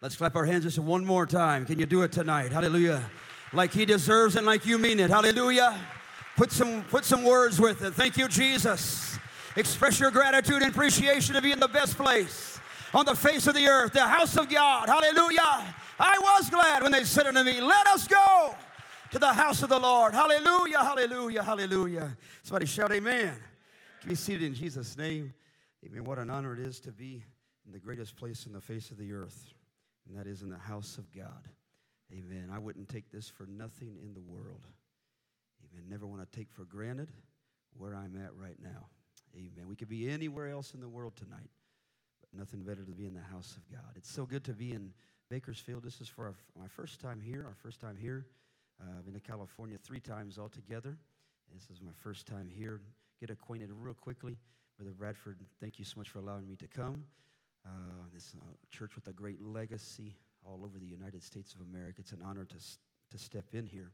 Let's clap our hands just one more time. Can you do it tonight? Hallelujah. Like he deserves it, like you mean it. Hallelujah. Put some, put some words with it. Thank you, Jesus. Express your gratitude and appreciation to be in the best place on the face of the earth, the house of God. Hallelujah. I was glad when they said unto me, Let us go to the house of the Lord. Hallelujah, hallelujah, hallelujah. Somebody shout, Amen. Be seated in Jesus' name. Amen. What an honor it is to be in the greatest place in the face of the earth and that is in the house of God. Amen. I wouldn't take this for nothing in the world. Amen. Never want to take for granted where I'm at right now. Amen. We could be anywhere else in the world tonight, but nothing better to be in the house of God. It's so good to be in Bakersfield. This is for our, my first time here, our first time here. Uh, I've been to California three times altogether. This is my first time here. Get acquainted real quickly. Brother Bradford, thank you so much for allowing me to come. Uh, this uh, church with a great legacy all over the United States of America. It's an honor to, to step in here.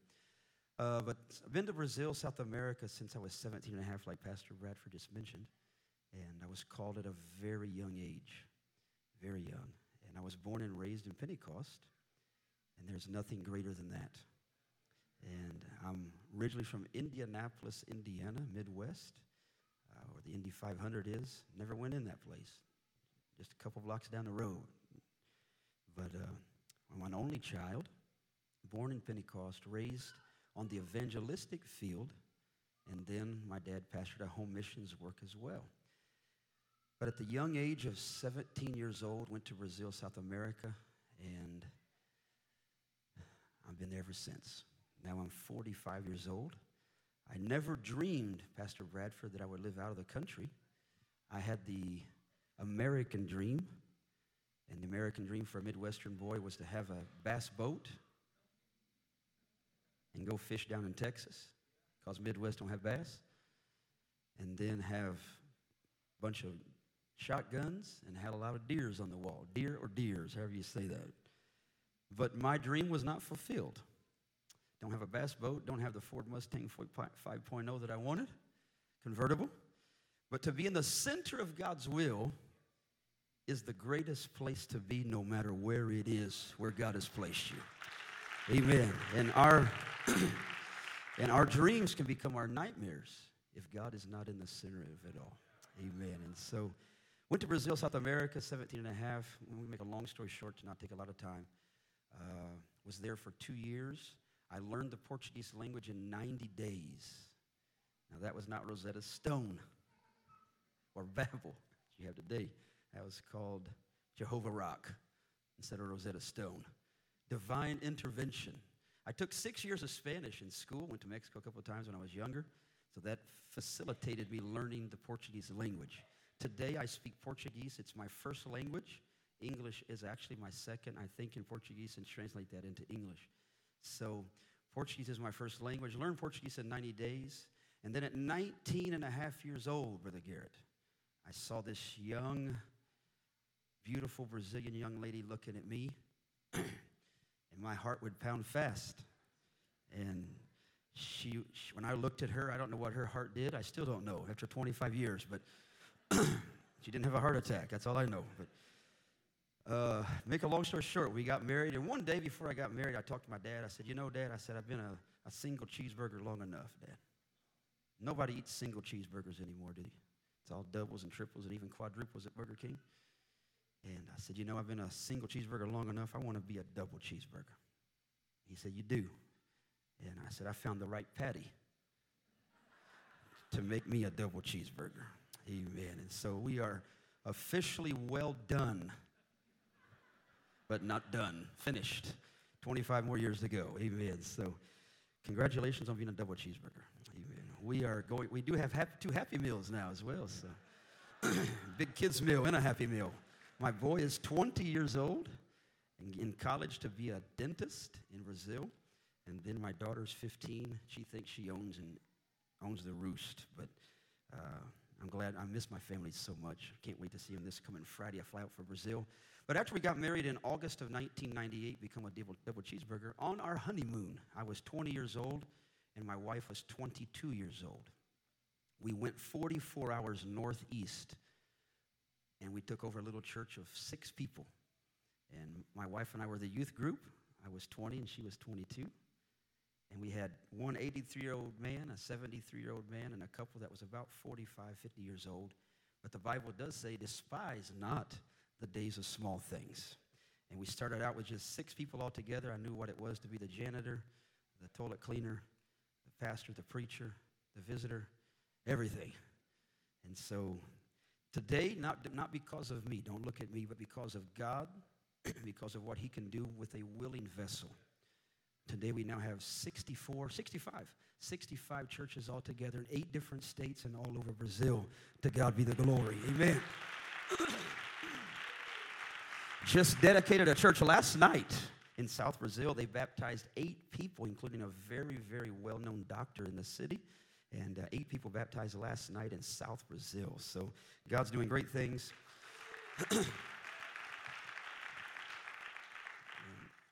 Uh, but I've been to Brazil, South America since I was 17 and a half, like Pastor Bradford just mentioned. And I was called at a very young age, very young. And I was born and raised in Pentecost, and there's nothing greater than that. And I'm originally from Indianapolis, Indiana, Midwest, uh, where the Indy 500 is. Never went in that place just a couple blocks down the road. But uh, I'm an only child, born in Pentecost, raised on the evangelistic field, and then my dad pastored a home missions work as well. But at the young age of 17 years old, went to Brazil, South America, and I've been there ever since. Now I'm 45 years old. I never dreamed, Pastor Bradford, that I would live out of the country. I had the American dream. And the American dream for a Midwestern boy was to have a bass boat and go fish down in Texas, because Midwest don't have bass, and then have a bunch of shotguns and had a lot of deers on the wall. Deer or deers, however you say that. But my dream was not fulfilled. Don't have a bass boat, don't have the Ford Mustang 5.0 that I wanted, convertible. But to be in the center of God's will is the greatest place to be no matter where it is where God has placed you. Amen. And our and our dreams can become our nightmares if God is not in the center of it all. Amen. And so went to Brazil, South America, 17 and a half. We make a long story short to not take a lot of time. Uh, was there for two years. I learned the Portuguese language in 90 days. Now that was not Rosetta Stone or Babbel you have today. That was called Jehovah Rock instead of Rosetta Stone. Divine intervention. I took six years of Spanish in school, went to Mexico a couple of times when I was younger, so that facilitated me learning the Portuguese language. Today I speak Portuguese, it's my first language. English is actually my second, I think, in Portuguese, and translate that into English. So, Portuguese is my first language. Learned Portuguese in 90 days. And then at 19 and a half years old, Brother Garrett, I saw this young beautiful Brazilian young lady looking at me, and my heart would pound fast. And she, she, when I looked at her, I don't know what her heart did. I still don't know after 25 years, but she didn't have a heart attack. That's all I know. But uh, make a long story short, we got married, and one day before I got married, I talked to my dad. I said, "You know, Dad," I said, "I've been a, a single cheeseburger long enough, Dad. Nobody eats single cheeseburgers anymore, do you? It's all doubles and triples and even quadruples at Burger King." And I said, You know, I've been a single cheeseburger long enough. I want to be a double cheeseburger. He said, You do. And I said, I found the right patty to make me a double cheeseburger. Amen. And so we are officially well done, but not done, finished. 25 more years to go. Amen. So congratulations on being a double cheeseburger. Amen. We are going, we do have happy, two Happy Meals now as well. So big kids meal and a Happy Meal. My boy is 20 years old in college to be a dentist in Brazil. And then my daughter's 15. She thinks she owns and owns the roost. But uh, I'm glad I miss my family so much. Can't wait to see them this coming Friday. I fly out for Brazil. But after we got married in August of 1998, become a double, double cheeseburger, on our honeymoon, I was 20 years old and my wife was 22 years old. We went 44 hours northeast and we took over a little church of six people. And my wife and I were the youth group. I was 20 and she was 22. And we had one 83 year old man, a 73 year old man, and a couple that was about 45, 50 years old. But the Bible does say, despise not the days of small things. And we started out with just six people all together. I knew what it was to be the janitor, the toilet cleaner, the pastor, the preacher, the visitor, everything. And so today, not, not because of me, don't look at me, but because of God, because of what He can do with a willing vessel. Today we now have 64, 65, 65 churches altogether in eight different states and all over Brazil. To God be the glory. Amen. Just dedicated a church last night in South Brazil. They baptized eight people, including a very, very well known doctor in the city. And uh, eight people baptized last night in South Brazil. So God's doing great things.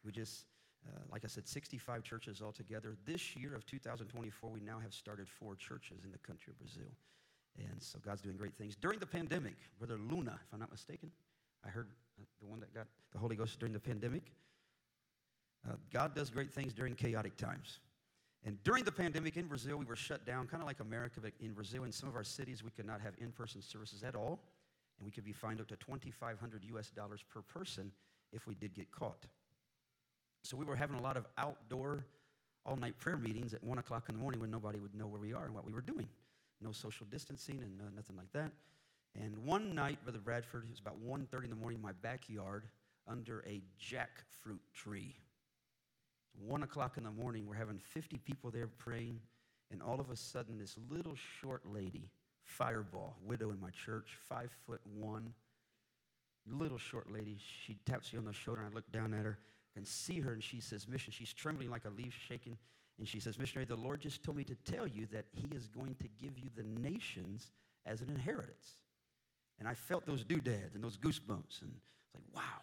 we just uh, like I said, 65 churches altogether. This year of 2024, we now have started four churches in the country of Brazil. And so God's doing great things. During the pandemic, Brother Luna, if I'm not mistaken, I heard uh, the one that got the Holy Ghost during the pandemic. Uh, God does great things during chaotic times. And during the pandemic in Brazil, we were shut down, kind of like America, but in Brazil, in some of our cities, we could not have in person services at all. And we could be fined up to 2,500 US dollars per person if we did get caught. So we were having a lot of outdoor all night prayer meetings at 1 o'clock in the morning when nobody would know where we are and what we were doing. No social distancing and uh, nothing like that. And one night, Brother Bradford, it was about 1.30 in the morning in my backyard under a jackfruit tree. 1 o'clock in the morning, we're having 50 people there praying, and all of a sudden, this little short lady, fireball, widow in my church, five foot one, little short lady, she taps me on the shoulder, and I look down at her, and see her, and she says, Mission, she's trembling like a leaf shaking. And she says, Missionary, the Lord just told me to tell you that He is going to give you the nations as an inheritance. And I felt those doodads and those goosebumps. And I was like, wow.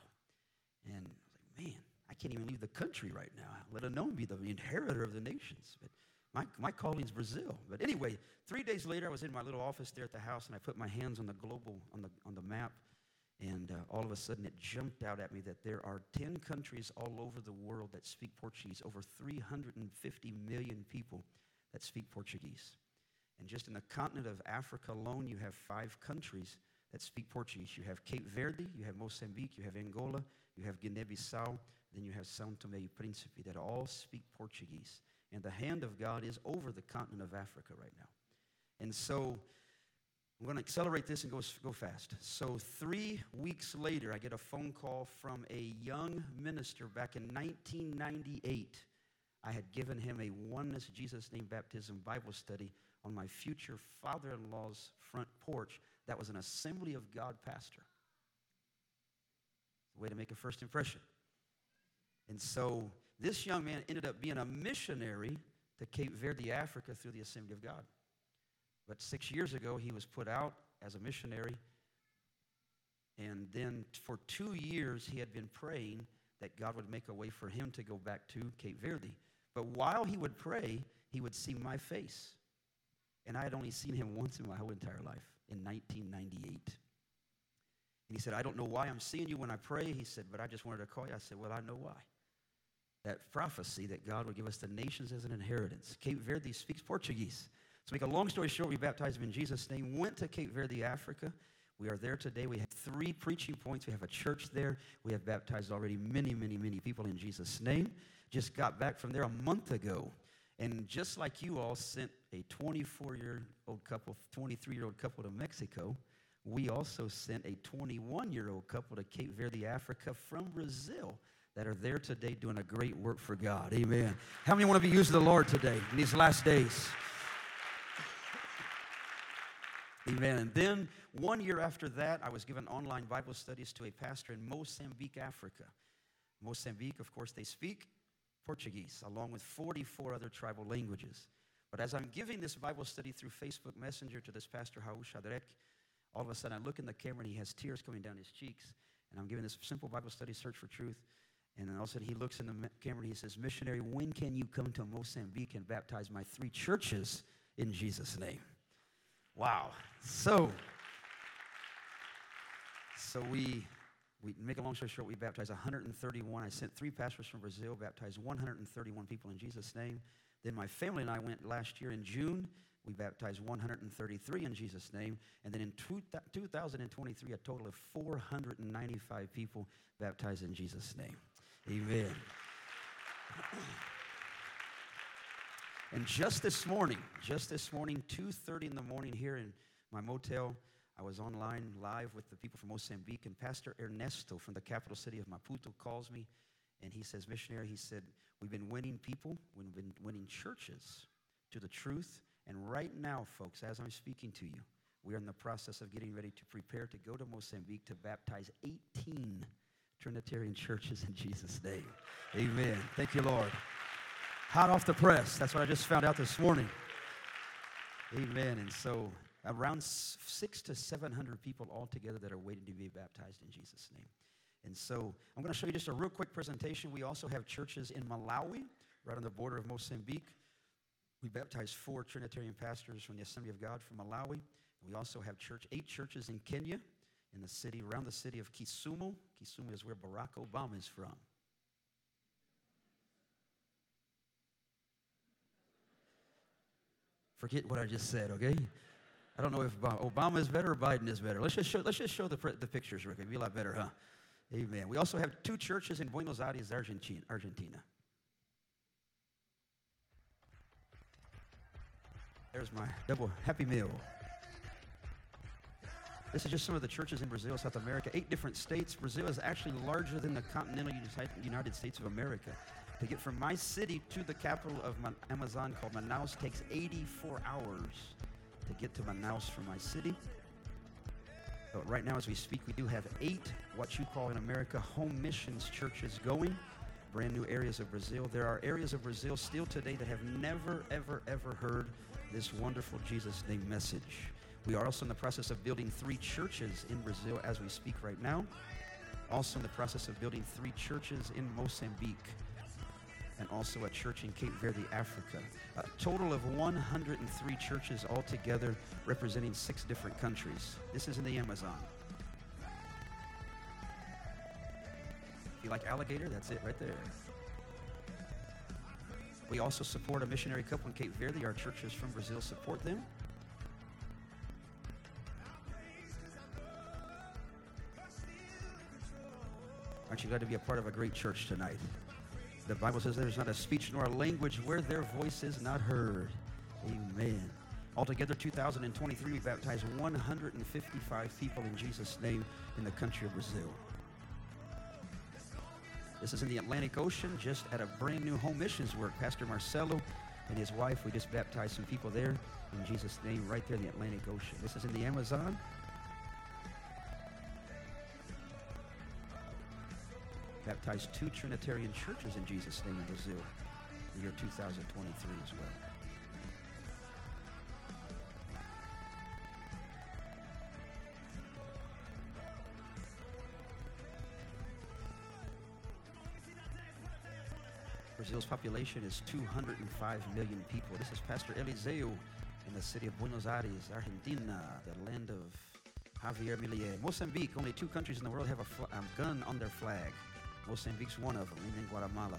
And I was like, man, I can't even leave the country right now, let alone be the inheritor of the nations. But my, my calling's Brazil. But anyway, three days later, I was in my little office there at the house, and I put my hands on the global, on the, on the map, and uh, all of a sudden, it jumped out at me that there are 10 countries all over the world that speak Portuguese, over 350 million people that speak Portuguese. And just in the continent of Africa alone, you have five countries that speak Portuguese. You have Cape Verde, you have Mozambique, you have Angola, you have Guinea-Bissau, then you have São Tomé and Príncipe that all speak Portuguese. And the hand of God is over the continent of Africa right now. And so I'm going to accelerate this and go, go fast. So, three weeks later, I get a phone call from a young minister back in 1998. I had given him a Oneness Jesus Name Baptism Bible study on my future father in law's front porch. That was an Assembly of God pastor. Way to make a first impression. And so, this young man ended up being a missionary to Cape Verde, Africa, through the Assembly of God. But six years ago, he was put out as a missionary. And then for two years, he had been praying that God would make a way for him to go back to Cape Verde. But while he would pray, he would see my face. And I had only seen him once in my whole entire life in 1998. And he said, I don't know why I'm seeing you when I pray. He said, but I just wanted to call you. I said, well, I know why. That prophecy that God would give us the nations as an inheritance. Cape Verde speaks Portuguese. To make a long story short, we baptized him in Jesus' name, went to Cape Verde, Africa. We are there today. We have three preaching points. We have a church there. We have baptized already many, many, many people in Jesus' name. Just got back from there a month ago. And just like you all sent a 24 year old couple, 23 year old couple to Mexico, we also sent a 21 year old couple to Cape Verde, Africa from Brazil that are there today doing a great work for God. Amen. How many want to be used of the Lord today in these last days? Amen. And then one year after that, I was given online Bible studies to a pastor in Mozambique, Africa. Mozambique, of course, they speak Portuguese, along with 44 other tribal languages. But as I'm giving this Bible study through Facebook Messenger to this pastor, Raul Shadrek, all of a sudden I look in the camera and he has tears coming down his cheeks. And I'm giving this simple Bible study, Search for Truth. And then all of a sudden he looks in the camera and he says, Missionary, when can you come to Mozambique and baptize my three churches in Jesus' name? Wow. So, so we we make a long story short, we baptized 131. I sent three pastors from Brazil, baptized 131 people in Jesus' name. Then my family and I went last year in June. We baptized 133 in Jesus' name. And then in two, 2023, a total of 495 people baptized in Jesus' name. Amen. and just this morning, just this morning, 2.30 in the morning here in my motel, I was online live with the people from Mozambique, and Pastor Ernesto from the capital city of Maputo calls me, and he says, Missionary, he said, we've been winning people, we've been winning churches to the truth, and right now, folks, as I'm speaking to you, we are in the process of getting ready to prepare to go to Mozambique to baptize 18 Trinitarian churches in Jesus' name. Amen. Thank you, Lord. Hot off the press. That's what I just found out this morning. Amen. And so, around six to 700 people altogether that are waiting to be baptized in Jesus' name. And so, I'm going to show you just a real quick presentation. We also have churches in Malawi, right on the border of Mozambique. We baptized four Trinitarian pastors from the Assembly of God from Malawi. We also have church, eight churches in Kenya, in the city, around the city of Kisumu. Kisumu is where Barack Obama is from. Forget what I just said, okay? I don't know if Obama is better or Biden is better. Let's just show, let's just show the, the pictures, Rick. It'd be a lot better, huh? Amen. We also have two churches in Buenos Aires, Argentina. There's my double happy meal. This is just some of the churches in Brazil, South America, eight different states. Brazil is actually larger than the continental United States of America. To get from my city to the capital of Amazon called Manaus takes 84 hours to get to Manaus from my city. But right now, as we speak, we do have eight, what you call in America, home missions churches going, brand new areas of Brazil. There are areas of Brazil still today that have never, ever, ever heard this wonderful Jesus name message. We are also in the process of building three churches in Brazil as we speak right now. Also in the process of building three churches in Mozambique and also a church in Cape Verde, Africa. A total of 103 churches altogether representing six different countries. This is in the Amazon. If you like alligator, that's it right there. We also support a missionary couple in Cape Verde. Our churches from Brazil support them. Aren't you glad to be a part of a great church tonight? The Bible says there's not a speech nor a language where their voice is not heard. Amen. Altogether, 2023, we baptized 155 people in Jesus' name in the country of Brazil. This is in the Atlantic Ocean, just at a brand new home missions work. Pastor Marcelo and his wife, we just baptized some people there in Jesus' name, right there in the Atlantic Ocean. This is in the Amazon. Baptized two Trinitarian churches in Jesus' name in Brazil the year 2023 as well. Brazil's population is 205 million people. This is Pastor Eliseu in the city of Buenos Aires, Argentina, the land of Javier Milei. Mozambique, only two countries in the world have a, fl- a gun on their flag. Mozambique's one of them, and then Guatemala.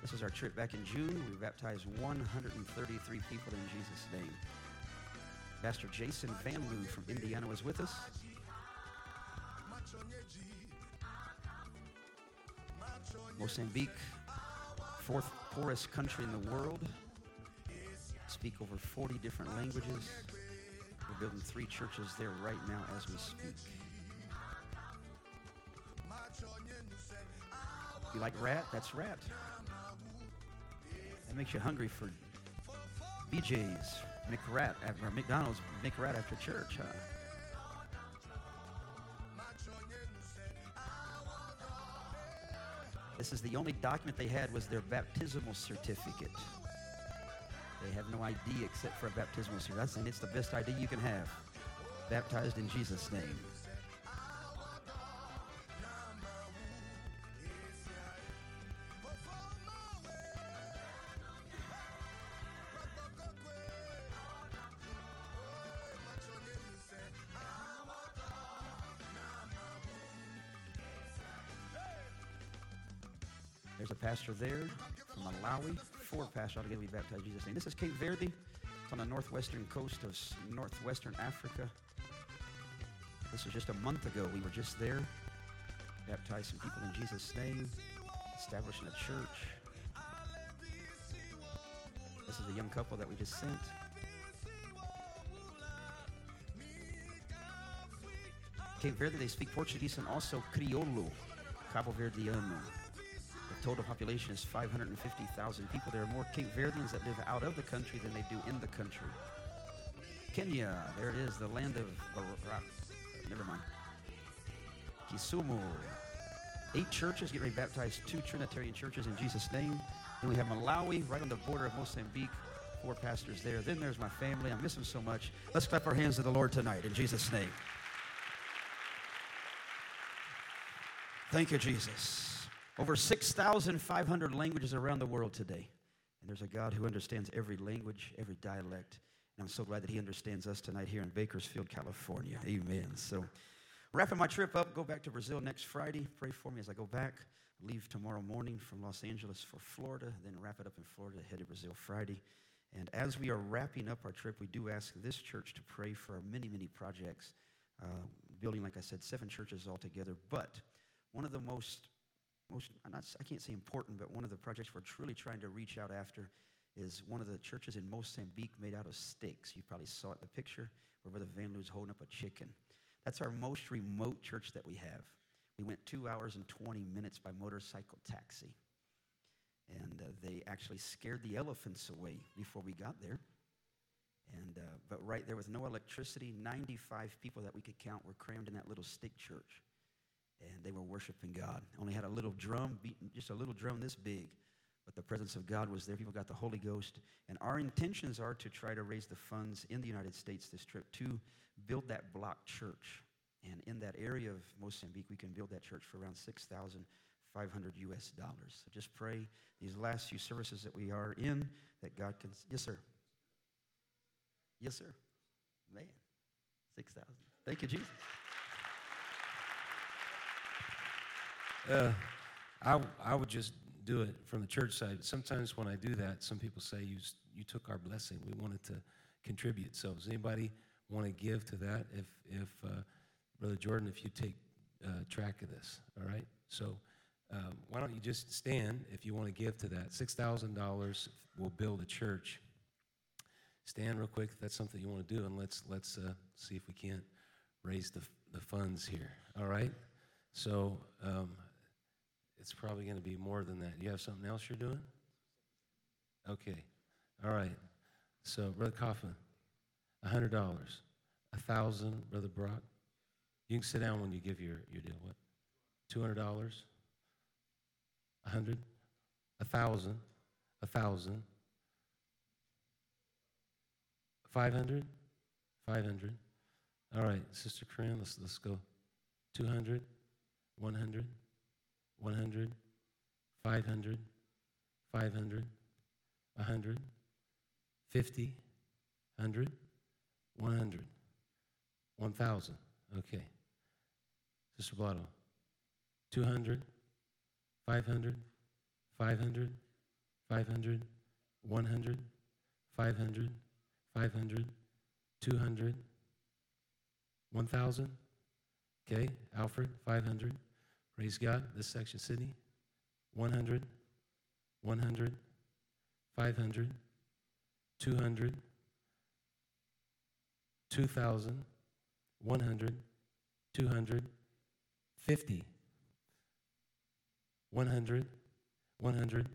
This is our trip back in June. We baptized 133 people in Jesus' name. Pastor Jason Van Loo from Indiana was with us. Mozambique, fourth poorest country in the world. Speak over 40 different languages. We're building three churches there right now as we speak. You like rat? That's rat. That makes you hungry for BJ's, McRat, or McDonald's McRat after church, huh? This is the only document they had was their baptismal certificate. They have no ID except for a baptismal certificate. And it's the best ID you can have. Baptized in Jesus' name. Pastor there from Malawi. Four pastors altogether we baptized in Jesus' name. This is Cape Verde. It's on the northwestern coast of northwestern Africa. This was just a month ago. We were just there, baptized some people in Jesus' name, establishing a church. This is a young couple that we just sent. Cape Verde, they speak Portuguese and also Crioulo, Cabo Verdeano. The total population is 550,000 people. There are more Cape Verdeans that live out of the country than they do in the country. Kenya, there it is, the land of Barack. Never mind. Kisumu. Eight churches get to two Trinitarian churches in Jesus' name. Then we have Malawi, right on the border of Mozambique. Four pastors there. Then there's my family. I miss them so much. Let's clap our hands to the Lord tonight in Jesus' name. Thank you, Jesus. Over 6,500 languages around the world today. And there's a God who understands every language, every dialect. And I'm so glad that He understands us tonight here in Bakersfield, California. Amen. So, wrapping my trip up, go back to Brazil next Friday. Pray for me as I go back. Leave tomorrow morning from Los Angeles for Florida, then wrap it up in Florida, head to Brazil Friday. And as we are wrapping up our trip, we do ask this church to pray for our many, many projects. Uh, building, like I said, seven churches altogether. But one of the most, most not, I can't say important, but one of the projects we're truly trying to reach out after is one of the churches in Mozambique made out of sticks. You probably saw it in the picture where Brother Van Loo's holding up a chicken. That's our most remote church that we have. We went two hours and 20 minutes by motorcycle taxi. And uh, they actually scared the elephants away before we got there. And, uh, but right there with no electricity, 95 people that we could count were crammed in that little stick church and they were worshiping God. Only had a little drum, beating, just a little drum this big, but the presence of God was there. People got the Holy Ghost. And our intentions are to try to raise the funds in the United States this trip to build that block church. And in that area of Mozambique, we can build that church for around 6,500 US dollars. So just pray these last few services that we are in that God can. Yes, sir. Yes, sir. Man, 6,000. Thank you, Jesus. Uh, I, I would just do it from the church side. Sometimes when I do that, some people say, you, you took our blessing. We wanted to contribute. So does anybody want to give to that? If, if uh, Brother Jordan, if you take uh, track of this, all right? So um, why don't you just stand if you want to give to that? $6,000 will build a church. Stand real quick if that's something you want to do, and let's, let's uh, see if we can't raise the, the funds here, all right? So um, it's probably going to be more than that. You have something else you're doing? Okay. All right. So, Brother Coffin, $100. A thousand, Brother Brock. You can sit down when you give your, your deal. What? $200? A hundred? A thousand? A thousand? 500? 500. All right, Sister Corinne, let's, let's go. 200? 100? 100, 500, 500, 100, 50, 100, 100, 1,000. Okay. Sister Blotto. 200, 500, 500, 500, 100, 500, 500, 200, 1,000. Okay, Alfred, 500. Praise God. This section, Sydney. 100, 100, 500, 200, 2,000, 100, 200, 50, 100, 100,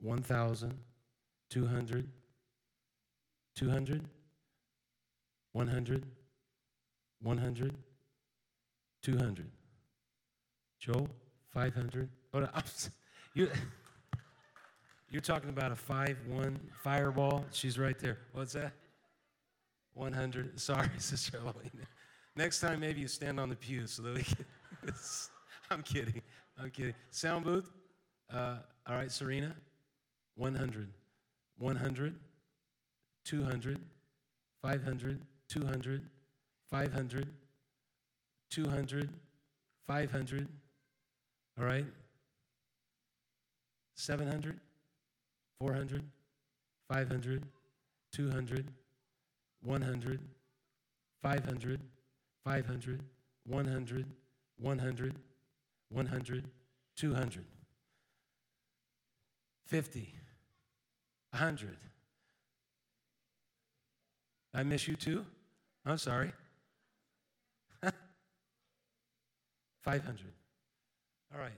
1,000, 200, 200, 100, 100, 200. Joe, 500. Oh, no, you, you're talking about a 5 1 fireball. She's right there. What's that? 100. Sorry, Sister. Next time, maybe you stand on the pew so that we can. I'm kidding. I'm kidding. Sound booth. Uh, all right, Serena. 100. 100. 200. 500. 200. 500. 200. 500. All right? 700, 400, 500, 200, 100, 500, 500, 100, 100, 100, 200, 50, 100. I miss you too? I'm sorry. 500. All right.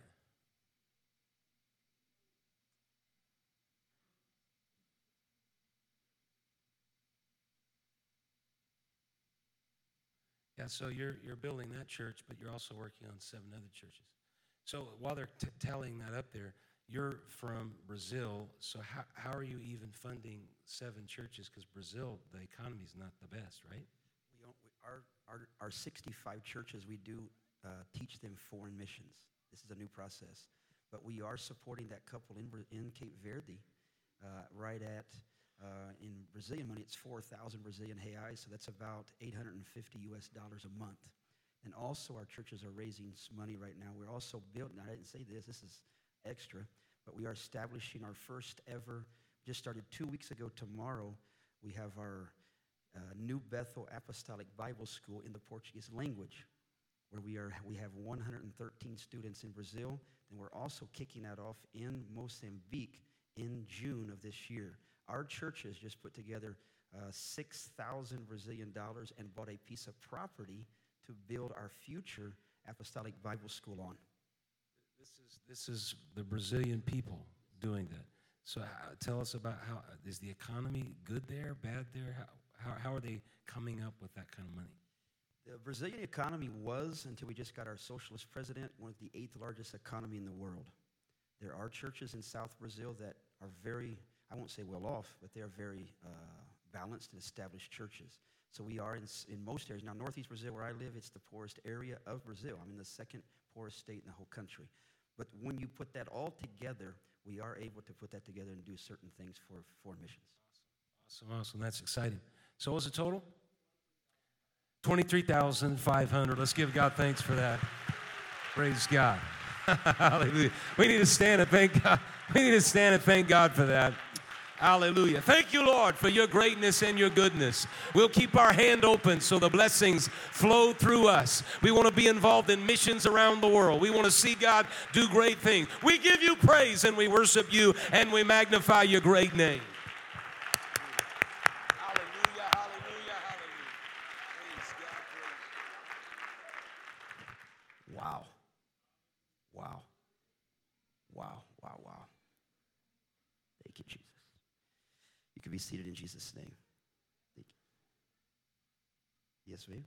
Yeah, so you're, you're building that church, but you're also working on seven other churches. So while they're t- telling that up there, you're from Brazil, so how, how are you even funding seven churches? Because Brazil, the economy is not the best, right? We don't, we, our, our, our 65 churches, we do uh, teach them foreign missions. This is a new process. But we are supporting that couple in, in Cape Verde, uh, right at uh, in Brazilian money, it's 4,000 Brazilian reais, so that's about 850 US dollars a month. And also, our churches are raising money right now. We're also building, I didn't say this, this is extra, but we are establishing our first ever, just started two weeks ago tomorrow. We have our uh, New Bethel Apostolic Bible School in the Portuguese language, where we, are, we have 113 students in Brazil. And we're also kicking that off in Mozambique in June of this year. Our church has just put together uh, 6,000 Brazilian dollars and bought a piece of property to build our future apostolic Bible school on. This is, this is the Brazilian people doing that. So how, tell us about how is the economy good there, bad there? How, how, how are they coming up with that kind of money? The Brazilian economy was, until we just got our socialist president, one of the eighth largest economy in the world. There are churches in South Brazil that are very I won't say well off, but they're very uh, balanced and established churches. So we are in, in most areas. Now, Northeast Brazil, where I live, it's the poorest area of Brazil. I'm in the second poorest state in the whole country. But when you put that all together, we are able to put that together and do certain things for foreign missions. Awesome, awesome. That's exciting. So, what's the total? 23,500. Let's give God thanks for that. Praise God. Hallelujah. We need to stand and thank God. We need to stand and thank God for that. Hallelujah. Thank you, Lord, for your greatness and your goodness. We'll keep our hand open so the blessings flow through us. We want to be involved in missions around the world. We want to see God do great things. We give you praise and we worship you and we magnify your great name. Be seated in Jesus' name. Yes, ma'am.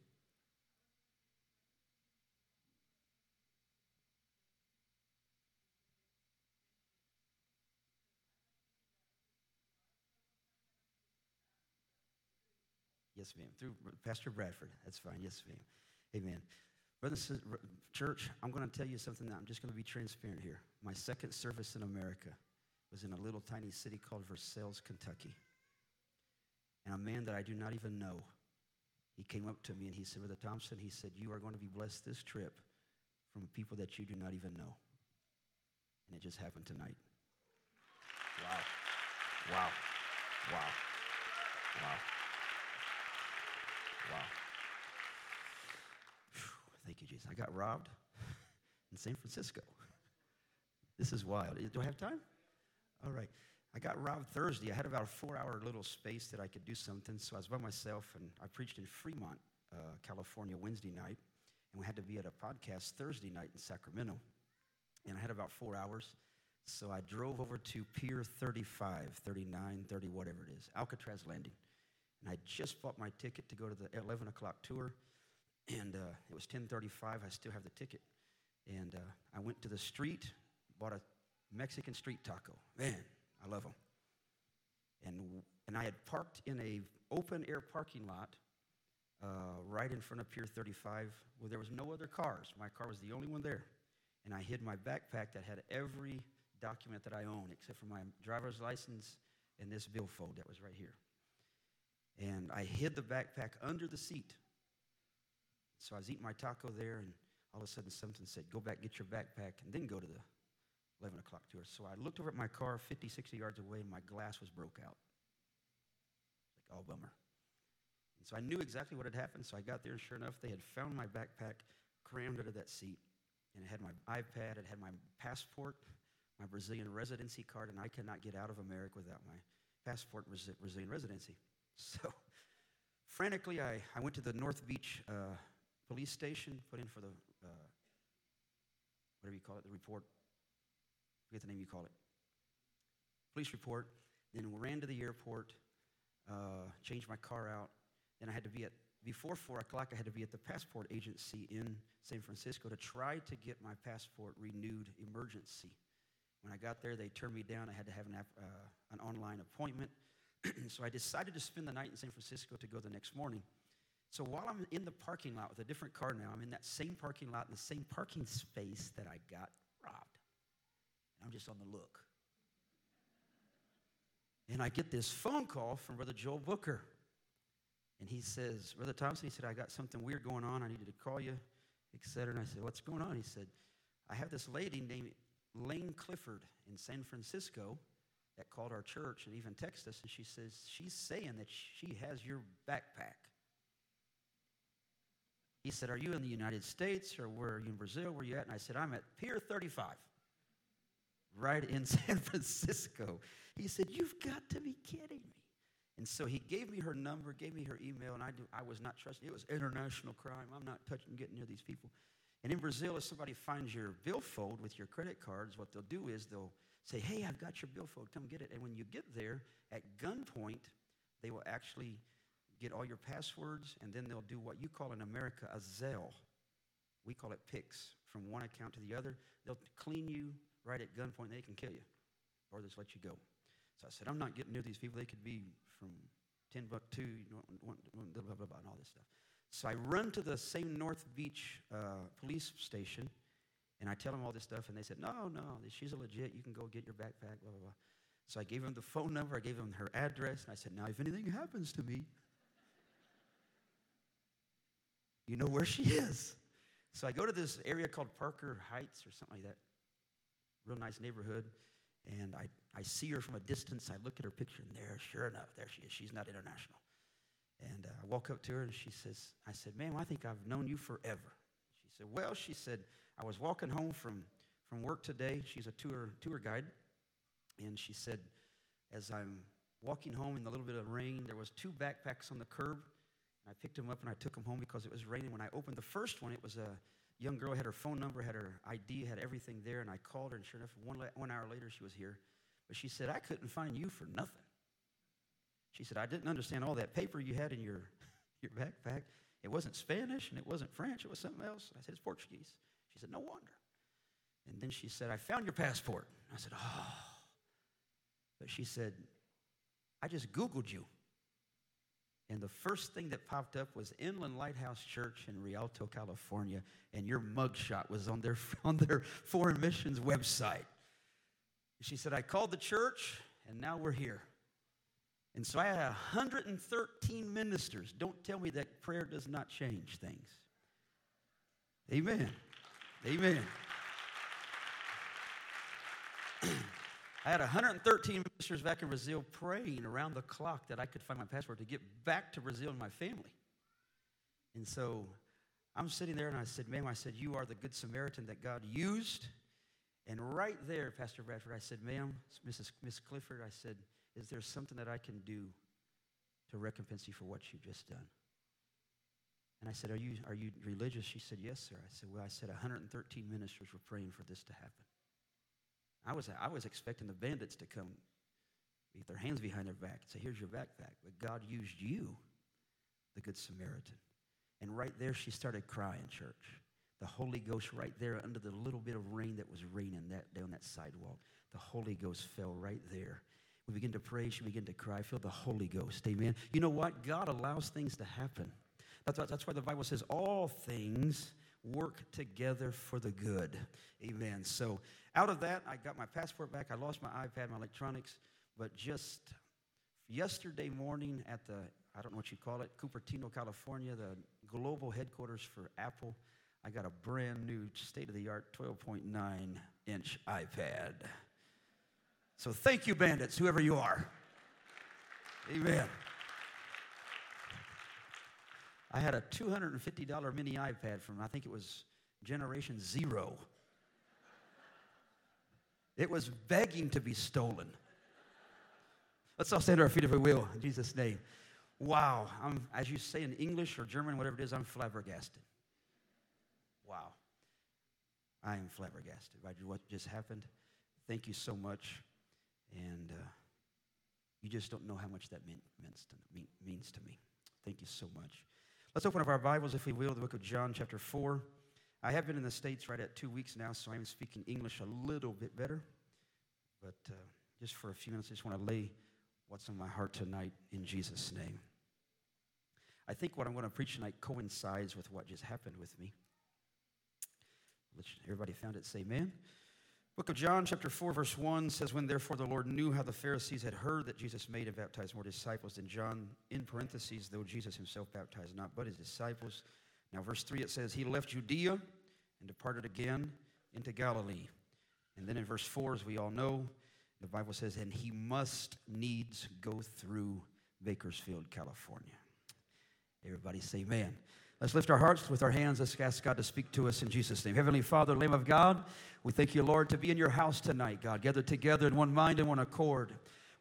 Yes, ma'am. Through Pastor Bradford. That's fine. Yes, ma'am. Amen. Brothers, church, I'm going to tell you something I'm just going to be transparent here. My second service in America was in a little tiny city called Versailles, Kentucky and a man that I do not even know. He came up to me and he said, Brother Thompson, he said, You are going to be blessed this trip from people that you do not even know. And it just happened tonight. Wow. Wow. Wow. Wow. Wow. Thank you, Jesus. I got robbed in San Francisco. This is wild. Do I have time? All right. I got robbed Thursday. I had about a four hour little space that I could do something. So I was by myself and I preached in Fremont, uh, California, Wednesday night. And we had to be at a podcast Thursday night in Sacramento. And I had about four hours. So I drove over to Pier 35, 39, 30, whatever it is, Alcatraz Landing. And I just bought my ticket to go to the 11 o'clock tour. And uh, it was 1035. I still have the ticket. And uh, I went to the street, bought a Mexican street taco. Man, I love them. And, and I had parked in a open air parking lot uh, right in front of Pier 35 where there was no other cars. My car was the only one there. And I hid my backpack that had every document that I own except for my driver's license and this billfold that was right here. And I hid the backpack under the seat. So I was eating my taco there, and all of a sudden something said, Go back, get your backpack, and then go to the 11 o'clock tour. So I looked over at my car 50, 60 yards away, and my glass was broke out. Like, oh, bummer. And so I knew exactly what had happened. So I got there, and sure enough, they had found my backpack crammed under that seat. And it had my iPad, it had my passport, my Brazilian residency card, and I could not get out of America without my passport Brazilian residency. So frantically, I, I went to the North Beach uh, police station, put in for the, uh, whatever you call it, the report. Forget the name you call it. Police report. Then ran to the airport, uh, changed my car out. Then I had to be at, before 4 o'clock, I had to be at the passport agency in San Francisco to try to get my passport renewed emergency. When I got there, they turned me down. I had to have an, uh, an online appointment. so I decided to spend the night in San Francisco to go the next morning. So while I'm in the parking lot with a different car now, I'm in that same parking lot in the same parking space that I got robbed. I'm just on the look. And I get this phone call from Brother Joel Booker. And he says, Brother Thompson, he said, I got something weird going on. I needed to call you, etc. And I said, What's going on? He said, I have this lady named Lane Clifford in San Francisco that called our church and even texted us, and she says, She's saying that she has your backpack. He said, Are you in the United States or where are you in Brazil? Where are you at? And I said, I'm at Pier 35, right in San Francisco. He said, You've got to be kidding me. And so he gave me her number, gave me her email, and I, do, I was not trusting. It was international crime. I'm not touching, getting near these people. And in Brazil, if somebody finds your billfold with your credit cards, what they'll do is they'll say, Hey, I've got your billfold, come get it. And when you get there, at gunpoint, they will actually get all your passwords, and then they'll do what you call in America a Zelle. We call it PIX from one account to the other. They'll clean you right at gunpoint, they can kill you, or just let you go. So I said, I'm not getting near these people. They could be from Timbuktu, blah, blah, blah, blah, and all this stuff. So I run to the same North Beach uh, police station, and I tell them all this stuff, and they said, no, no, she's a legit. You can go get your backpack, blah, blah, blah. So I gave them the phone number, I gave them her address, and I said, now, if anything happens to me, you know where she is. So I go to this area called Parker Heights or something like that. Real nice neighborhood. And I, I see her from a distance. I look at her picture, and there, sure enough, there she is. She's not international. And uh, I walk up to her, and she says, I said, ma'am, I think I've known you forever. She said, well, she said, I was walking home from, from work today. She's a tour, tour guide. And she said, as I'm walking home in the little bit of rain, there was two backpacks on the curb. And I picked them up and I took them home because it was raining. When I opened the first one, it was a young girl, had her phone number, had her ID, had everything there, and I called her, and sure enough, one, one hour later, she was here. But she said, I couldn't find you for nothing. She said, I didn't understand all that paper you had in your, your backpack. It wasn't Spanish and it wasn't French, it was something else. I said, It's Portuguese. She said, No wonder. And then she said, I found your passport. I said, Oh. But she said, I just Googled you. And the first thing that popped up was Inland Lighthouse Church in Rialto, California, and your mugshot was on their, on their foreign missions website. She said, I called the church, and now we're here. And so I had 113 ministers. Don't tell me that prayer does not change things. Amen. Amen. I had 113 ministers back in Brazil praying around the clock that I could find my passport to get back to Brazil and my family. And so I'm sitting there and I said, Ma'am, I said, you are the good Samaritan that God used. And right there, Pastor Bradford, I said, Ma'am, Mrs. Miss Clifford, I said, Is there something that I can do to recompense you for what you've just done? And I said, Are you, are you religious? She said, Yes, sir. I said, Well, I said, 113 ministers were praying for this to happen. I was, I was expecting the bandits to come, beat their hands behind their back, and say, Here's your backpack. But God used you, the Good Samaritan. And right there, she started crying, church. The Holy Ghost, right there under the little bit of rain that was raining that, down that sidewalk, the Holy Ghost fell right there. We begin to pray, she began to cry, feel the Holy Ghost. Amen. You know what? God allows things to happen. That's, that's why the Bible says all things work together for the good. Amen. So out of that, I got my passport back. I lost my iPad, my electronics. But just yesterday morning at the, I don't know what you call it, Cupertino, California, the global headquarters for Apple, I got a brand new state of the art 12.9 inch iPad. So thank you, bandits, whoever you are. Amen. I had a $250 mini iPad from, I think it was Generation Zero. It was begging to be stolen. Let's all stand to our feet if we will, in Jesus' name. Wow. I'm, as you say in English or German, whatever it is, I'm flabbergasted. Wow. I am flabbergasted by what just happened. Thank you so much. And uh, you just don't know how much that mean, means, to, mean, means to me. Thank you so much. Let's open up our Bibles, if we will, the book of John, chapter 4. I have been in the States right at two weeks now, so I'm speaking English a little bit better. But uh, just for a few minutes, I just want to lay what's on my heart tonight in Jesus' name. I think what I'm going to preach tonight coincides with what just happened with me. Everybody found it? Say amen. Book of John, chapter 4, verse 1 says, When therefore the Lord knew how the Pharisees had heard that Jesus made and baptized more disciples than John, in parentheses, though Jesus himself baptized not, but his disciples. Now, verse 3, it says, He left Judea and departed again into Galilee. And then in verse 4, as we all know, the Bible says, And he must needs go through Bakersfield, California. Everybody say amen. Let's lift our hearts with our hands. Let's ask God to speak to us in Jesus' name. Heavenly Father, Lamb of God, we thank you, Lord, to be in your house tonight, God, gathered together in one mind and one accord.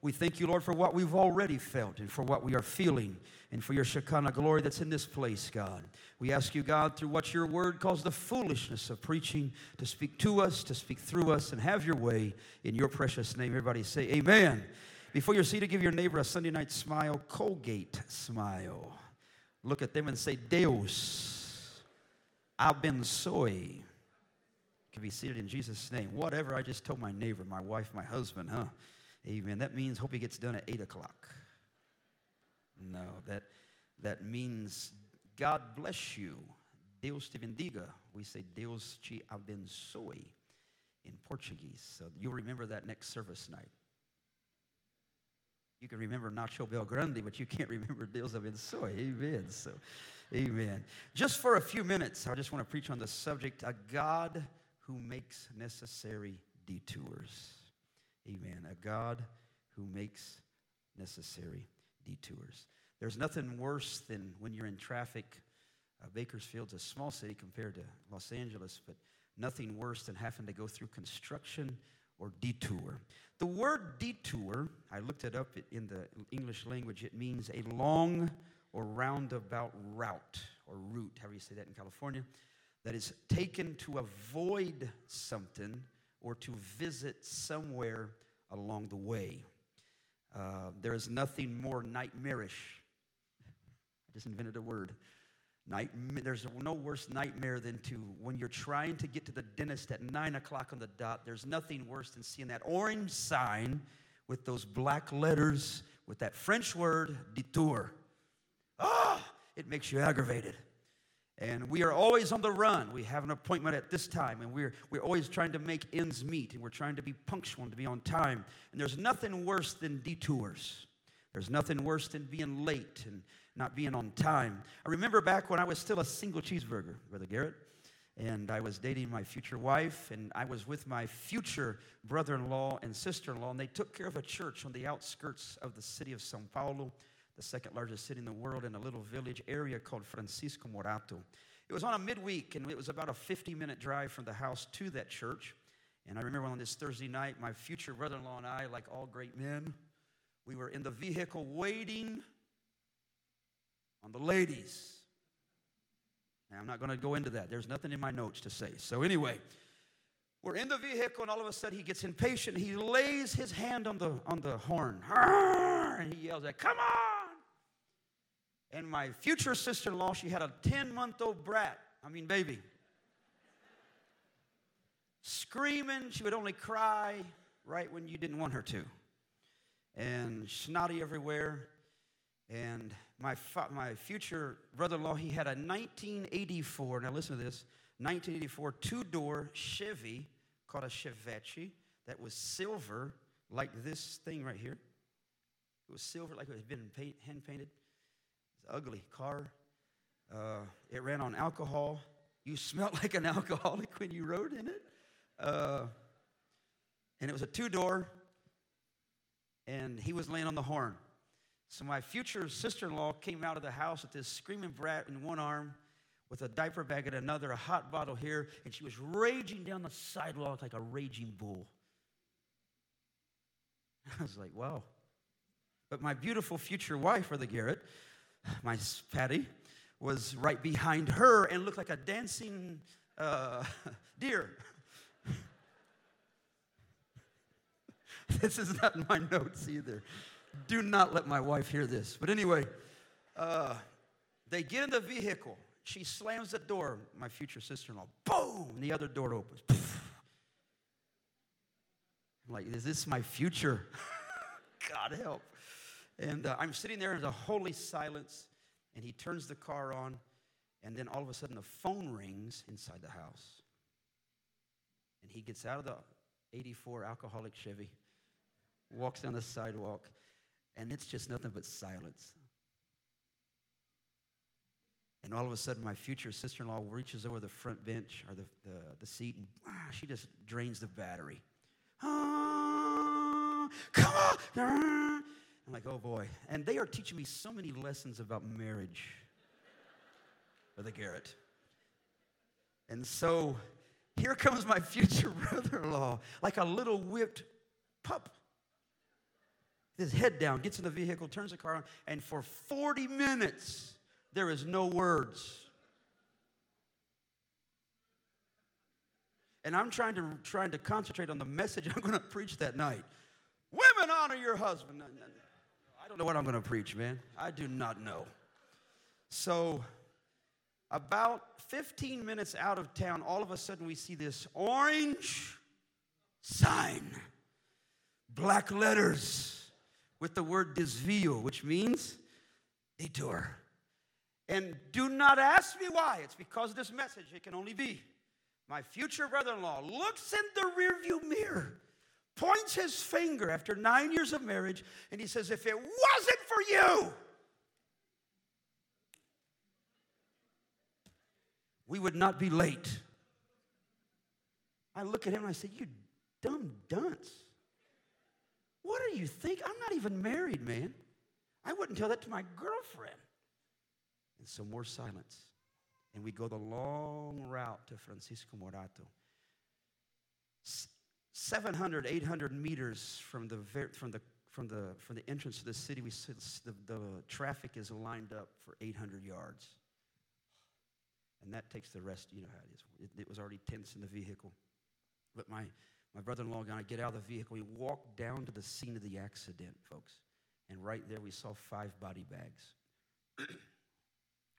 We thank you, Lord, for what we've already felt and for what we are feeling and for your Shekinah glory that's in this place, God. We ask you, God, through what your word calls the foolishness of preaching, to speak to us, to speak through us, and have your way in your precious name. Everybody say, Amen. Before you're seated, give your neighbor a Sunday night smile, Colgate smile. Look at them and say, Deus abençoe. Can be seated in Jesus' name. Whatever I just told my neighbor, my wife, my husband, huh? Amen. That means hope he gets done at 8 o'clock. No, that, that means God bless you. Deus te bendiga. We say Deus te abençoe in Portuguese. So you'll remember that next service night. You can remember Nacho Belgrande, but you can't remember Deus abençoe. Amen. So, amen. Just for a few minutes, I just want to preach on the subject a God who makes necessary detours. Amen. A God who makes necessary detours. There's nothing worse than when you're in traffic. Uh, Bakersfield's a small city compared to Los Angeles, but nothing worse than having to go through construction or detour. The word detour, I looked it up in the English language, it means a long or roundabout route or route, however you say that in California, that is taken to avoid something or to visit somewhere along the way. Uh, there is nothing more nightmarish. I just invented a word. Night, there's no worse nightmare than to when you're trying to get to the dentist at nine o'clock on the dot. There's nothing worse than seeing that orange sign with those black letters with that French word detour. Ah, it makes you aggravated. And we are always on the run. We have an appointment at this time, and we're, we're always trying to make ends meet, and we're trying to be punctual and to be on time. And there's nothing worse than detours. There's nothing worse than being late and not being on time. I remember back when I was still a single cheeseburger, Brother Garrett, and I was dating my future wife, and I was with my future brother in law and sister in law, and they took care of a church on the outskirts of the city of Sao Paulo, the second largest city in the world, in a little village area called Francisco Morato. It was on a midweek, and it was about a 50 minute drive from the house to that church. And I remember on this Thursday night, my future brother in law and I, like all great men, we were in the vehicle waiting on the ladies. Now, I'm not going to go into that. There's nothing in my notes to say. So, anyway, we're in the vehicle, and all of a sudden he gets impatient. He lays his hand on the, on the horn, and he yells at, Come on! And my future sister in law, she had a 10 month old brat, I mean, baby, screaming. She would only cry right when you didn't want her to, and snotty everywhere. And my, fa- my future brother in law, he had a 1984, now listen to this 1984 two door Chevy called a Chevette that was silver, like this thing right here. It was silver, like it had been paint, hand painted. It's an ugly car. Uh, it ran on alcohol. You smelled like an alcoholic when you rode in it. Uh, and it was a two door, and he was laying on the horn. So my future sister in law came out of the house with this screaming brat in one arm, with a diaper bag in another, a hot bottle here, and she was raging down the sidewalk like a raging bull. I was like, wow. But my beautiful future wife, Brother Garrett, my Patty, was right behind her and looked like a dancing uh, deer. this is not in my notes either. Do not let my wife hear this. But anyway, uh, they get in the vehicle. She slams the door, my future sister in law. Boom! And the other door opens. I'm like, is this my future? God help. And uh, I'm sitting there in a holy silence, and he turns the car on, and then all of a sudden the phone rings inside the house. And he gets out of the 84 alcoholic Chevy, walks down the sidewalk, and it's just nothing but silence. And all of a sudden, my future sister in law reaches over the front bench or the, the, the seat, and ah, she just drains the battery. Ah, come on! I'm like, oh boy. And they are teaching me so many lessons about marriage, Brother Garrett. And so here comes my future brother in law, like a little whipped pup. His head down, gets in the vehicle, turns the car on, and for 40 minutes, there is no words. And I'm trying to, trying to concentrate on the message I'm going to preach that night. Women honor your husband. I don't know what I'm going to preach, man. I do not know. So, about 15 minutes out of town, all of a sudden we see this orange sign, black letters with the word desvio, which means detour. And do not ask me why. It's because this message. It can only be. My future brother in law looks in the rearview mirror points his finger after nine years of marriage, and he says, If it wasn't for you, we would not be late. I look at him and I say, You dumb dunce. What do you think? I'm not even married, man. I wouldn't tell that to my girlfriend. And so more silence. And we go the long route to Francisco Morato. 700, 800 meters from the, from the, from the, from the entrance to the city, we the, the traffic is lined up for 800 yards. And that takes the rest, you know how it is. It, it was already tense in the vehicle. But my, my brother in law and I get out of the vehicle. We walk down to the scene of the accident, folks. And right there, we saw five body bags.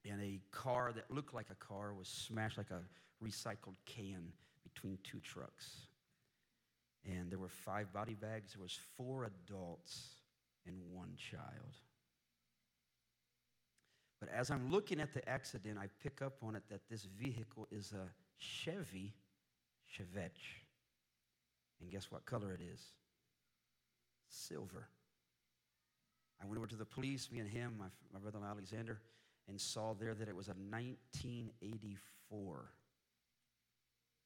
and a car that looked like a car was smashed like a recycled can between two trucks and there were five body bags. There was four adults and one child. But as I'm looking at the accident, I pick up on it that this vehicle is a Chevy Chevette. And guess what color it is? Silver. I went over to the police, me and him, my, my brother Alexander, and saw there that it was a 1984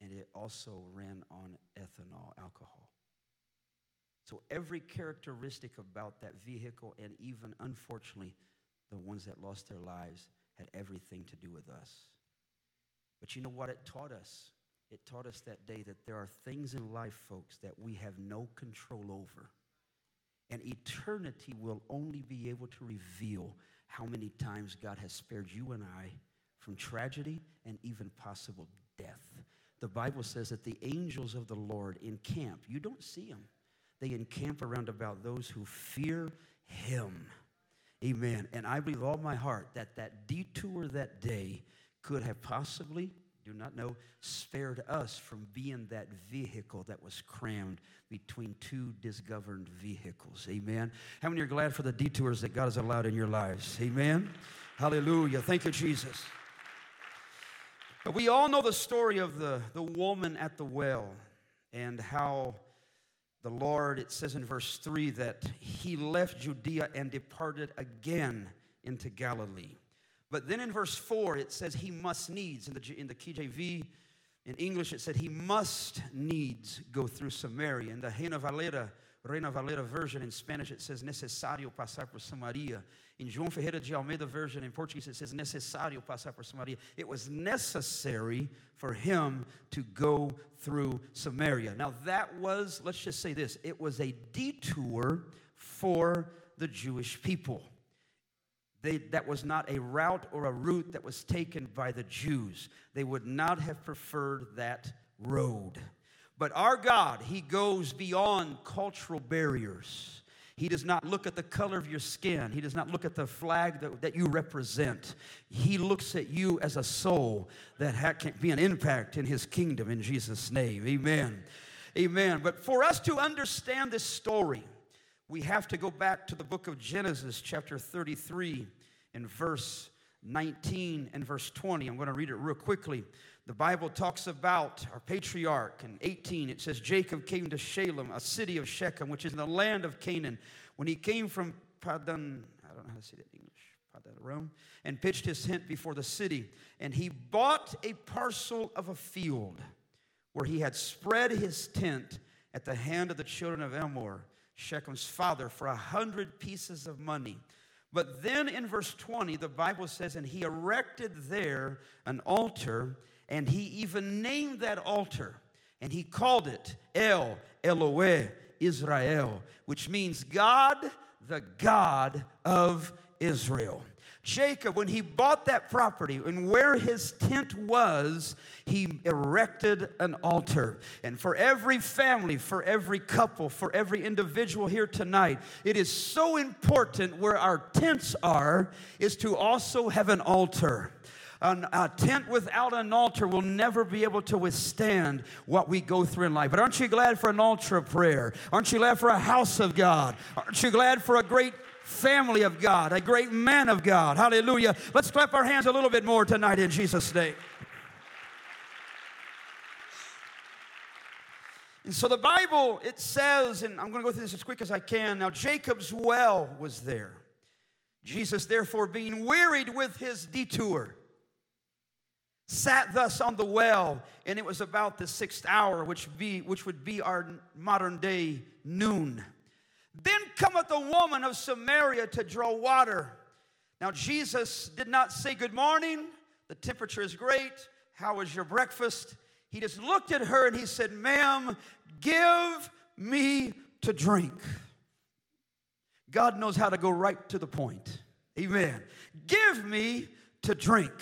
and it also ran on ethanol, alcohol. So every characteristic about that vehicle, and even unfortunately, the ones that lost their lives, had everything to do with us. But you know what it taught us? It taught us that day that there are things in life, folks, that we have no control over. And eternity will only be able to reveal how many times God has spared you and I from tragedy and even possible death the Bible says that the angels of the Lord encamp. You don't see them. They encamp around about those who fear him. Amen. And I believe all my heart that that detour that day could have possibly, do not know, spared us from being that vehicle that was crammed between two disgoverned vehicles. Amen. How many are glad for the detours that God has allowed in your lives? Amen. Hallelujah. Thank you, Jesus. But we all know the story of the, the woman at the well and how the Lord, it says in verse 3 that he left Judea and departed again into Galilee. But then in verse 4, it says he must needs. In the, in the KJV, in English, it said he must needs go through Samaria. In the Reina Valera, Reina Valera version in Spanish, it says necesario pasar por Samaria. In João Ferreira de Almeida version in Portuguese, it says necesario pasar por Samaria. It was necessary for him to go through Samaria. Now, that was, let's just say this, it was a detour for the Jewish people. They, that was not a route or a route that was taken by the Jews. They would not have preferred that road. But our God, He goes beyond cultural barriers. He does not look at the color of your skin. He does not look at the flag that, that you represent. He looks at you as a soul that ha- can be an impact in His kingdom in Jesus' name. Amen. Amen. But for us to understand this story, we have to go back to the book of Genesis, chapter 33, and verse 19 and verse 20. I'm going to read it real quickly. The Bible talks about our patriarch in 18. It says, Jacob came to Shalem, a city of Shechem, which is in the land of Canaan. When he came from Padan, I don't know how to say that in English, Padan Aram, and pitched his tent before the city. And he bought a parcel of a field where he had spread his tent at the hand of the children of Emor Shechem's father for a hundred pieces of money. But then in verse 20, the Bible says, and he erected there an altar, and he even named that altar, and he called it El Elohe Israel, which means God, the God of Israel. Jacob, when he bought that property and where his tent was, he erected an altar. And for every family, for every couple, for every individual here tonight, it is so important where our tents are, is to also have an altar. An, a tent without an altar will never be able to withstand what we go through in life. But aren't you glad for an altar of prayer? Aren't you glad for a house of God? Aren't you glad for a great family of God, a great man of God. Hallelujah. Let's clap our hands a little bit more tonight in Jesus' name. And so the Bible, it says, and I'm going to go through this as quick as I can. Now, Jacob's well was there. Jesus, therefore, being wearied with his detour, sat thus on the well, and it was about the sixth hour, which, be, which would be our modern day noon. Then cometh a woman of Samaria to draw water. Now, Jesus did not say, Good morning, the temperature is great. How was your breakfast? He just looked at her and he said, Ma'am, give me to drink. God knows how to go right to the point. Amen. Give me to drink.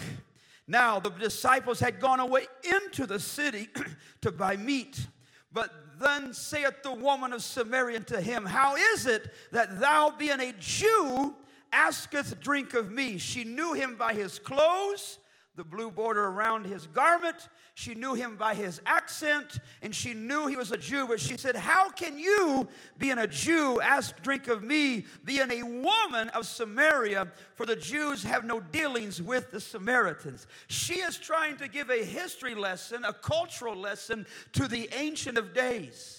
Now, the disciples had gone away into the city to buy meat. But then saith the woman of Samaria to him, How is it that thou, being a Jew, asketh drink of me? She knew him by his clothes, the blue border around his garment. She knew him by his accent, and she knew he was a Jew. But she said, How can you, being a Jew, ask drink of me, being a woman of Samaria? For the Jews have no dealings with the Samaritans. She is trying to give a history lesson, a cultural lesson to the Ancient of Days.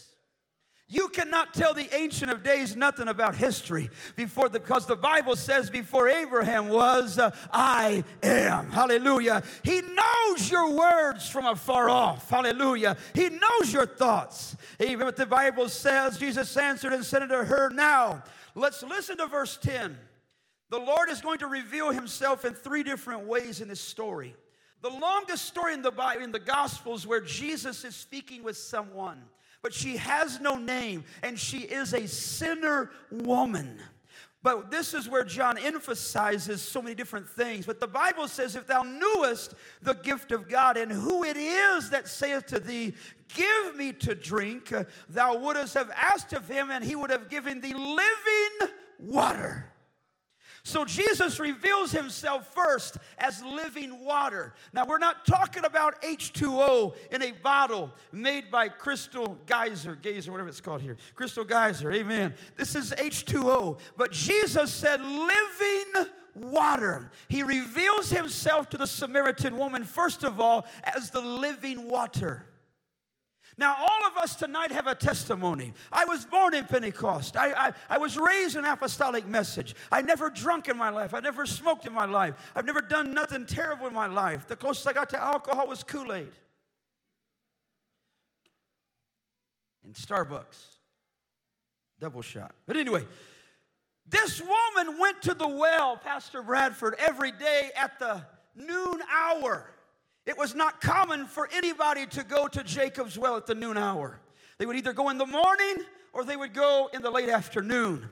You cannot tell the Ancient of Days nothing about history before the, because the Bible says before Abraham was, uh, I am. Hallelujah. He knows your words from afar off. Hallelujah. He knows your thoughts. Even what the Bible says, Jesus answered and said unto her, Now, let's listen to verse 10. The Lord is going to reveal himself in three different ways in this story. The longest story in the Bible, in the Gospels, where Jesus is speaking with someone but she has no name and she is a sinner woman. But this is where John emphasizes so many different things. But the Bible says, If thou knewest the gift of God and who it is that saith to thee, Give me to drink, uh, thou wouldst have asked of him, and he would have given thee living water. So Jesus reveals himself first as living water. Now, we're not talking about H2O in a bottle made by Crystal Geyser, Geyser, whatever it's called here. Crystal Geyser, amen. This is H2O. But Jesus said, living water. He reveals himself to the Samaritan woman, first of all, as the living water. Now, all of us tonight have a testimony. I was born in Pentecost. I, I, I, was raised in apostolic message. I never drunk in my life. I never smoked in my life. I've never done nothing terrible in my life. The closest I got to alcohol was Kool Aid in Starbucks. Double shot. But anyway, this woman went to the well, Pastor Bradford, every day at the noon hour. It was not common for anybody to go to Jacob's well at the noon hour. They would either go in the morning or they would go in the late afternoon.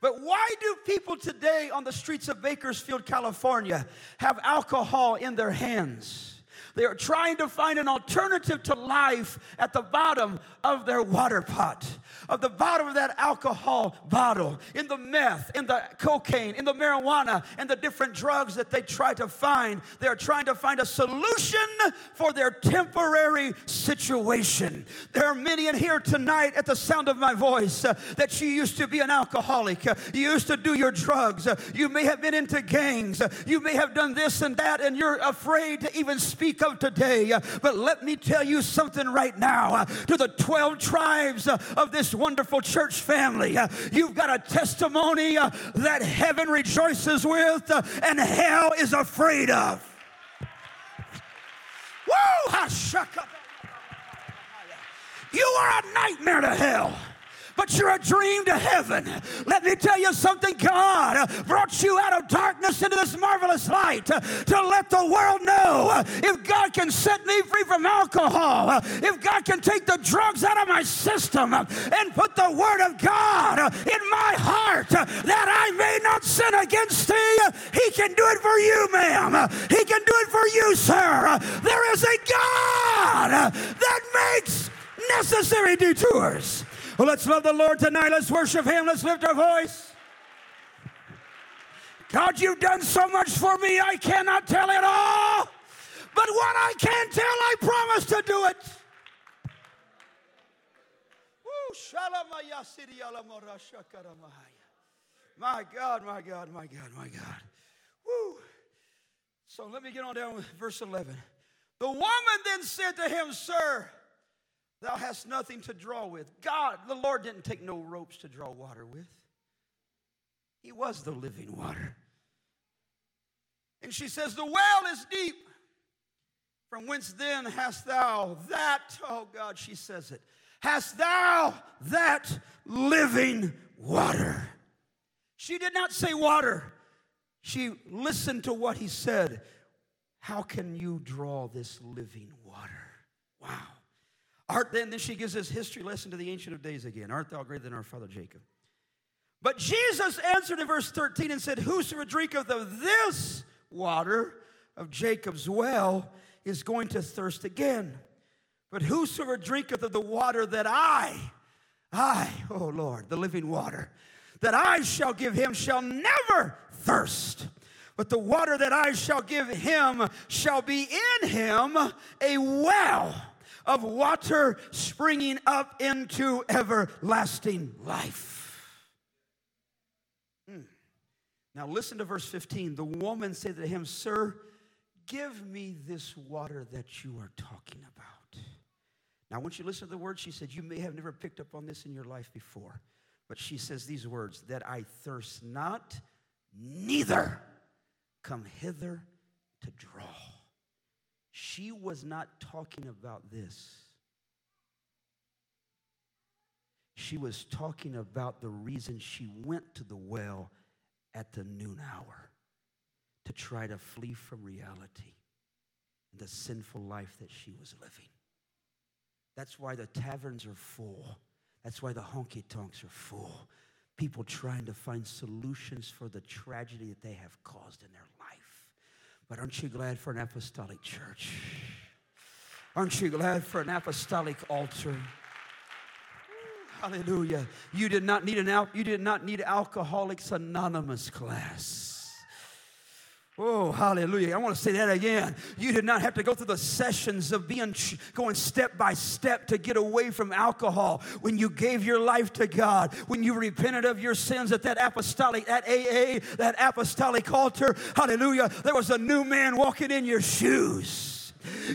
But why do people today on the streets of Bakersfield, California, have alcohol in their hands? They are trying to find an alternative to life at the bottom of their water pot, of the bottom of that alcohol bottle, in the meth, in the cocaine, in the marijuana, and the different drugs that they try to find. They are trying to find a solution for their temporary situation. There are many in here tonight at the sound of my voice uh, that you used to be an alcoholic. Uh, you used to do your drugs. Uh, you may have been into gangs. Uh, you may have done this and that, and you're afraid to even speak of today. Uh, but let me tell you something right now uh, to the 12 tribes uh, of this wonderful church family. You've got a testimony that heaven rejoices with and hell is afraid of. Woo! You are a nightmare to hell but you're a dream to heaven. Let me tell you something God brought you out of darkness into this marvelous light to let the world know if God can set me free from alcohol, if God can take the drugs out of my system and put the Word of God in my heart that I may not sin against thee, He can do it for you, ma'am. He can do it for you, sir. There is a God that makes necessary detours. Well, let's love the Lord tonight. Let's worship Him. Let's lift our voice. God, you've done so much for me, I cannot tell it all. But what I can tell, I promise to do it. My God, my God, my God, my God. Woo. So let me get on down with verse 11. The woman then said to him, Sir, Thou hast nothing to draw with. God, the Lord didn't take no ropes to draw water with. He was the living water. And she says, The well is deep. From whence then hast thou that, oh God, she says it, hast thou that living water? She did not say water. She listened to what he said. How can you draw this living water? Wow. Art then, then she gives this history lesson to the Ancient of Days again. Art thou greater than our father Jacob? But Jesus answered in verse 13 and said, Whosoever drinketh of this water of Jacob's well is going to thirst again. But whosoever drinketh of the water that I, I, oh Lord, the living water, that I shall give him shall never thirst. But the water that I shall give him shall be in him a well of water springing up into everlasting life. Hmm. Now, listen to verse 15. The woman said to him, Sir, give me this water that you are talking about. Now, once you listen to the words she said. You may have never picked up on this in your life before, but she says these words that I thirst not, neither come hither to draw. She was not talking about this. She was talking about the reason she went to the well at the noon hour to try to flee from reality and the sinful life that she was living. That's why the taverns are full. That's why the honky tonks are full. People trying to find solutions for the tragedy that they have caused in their but aren't you glad for an apostolic church? Aren't you glad for an apostolic altar? Hallelujah. You did not need an al- you did not need Alcoholics Anonymous class. Oh, hallelujah. I want to say that again. You did not have to go through the sessions of being going step by step to get away from alcohol. When you gave your life to God, when you repented of your sins at that apostolic, that AA, that apostolic altar, hallelujah, there was a new man walking in your shoes.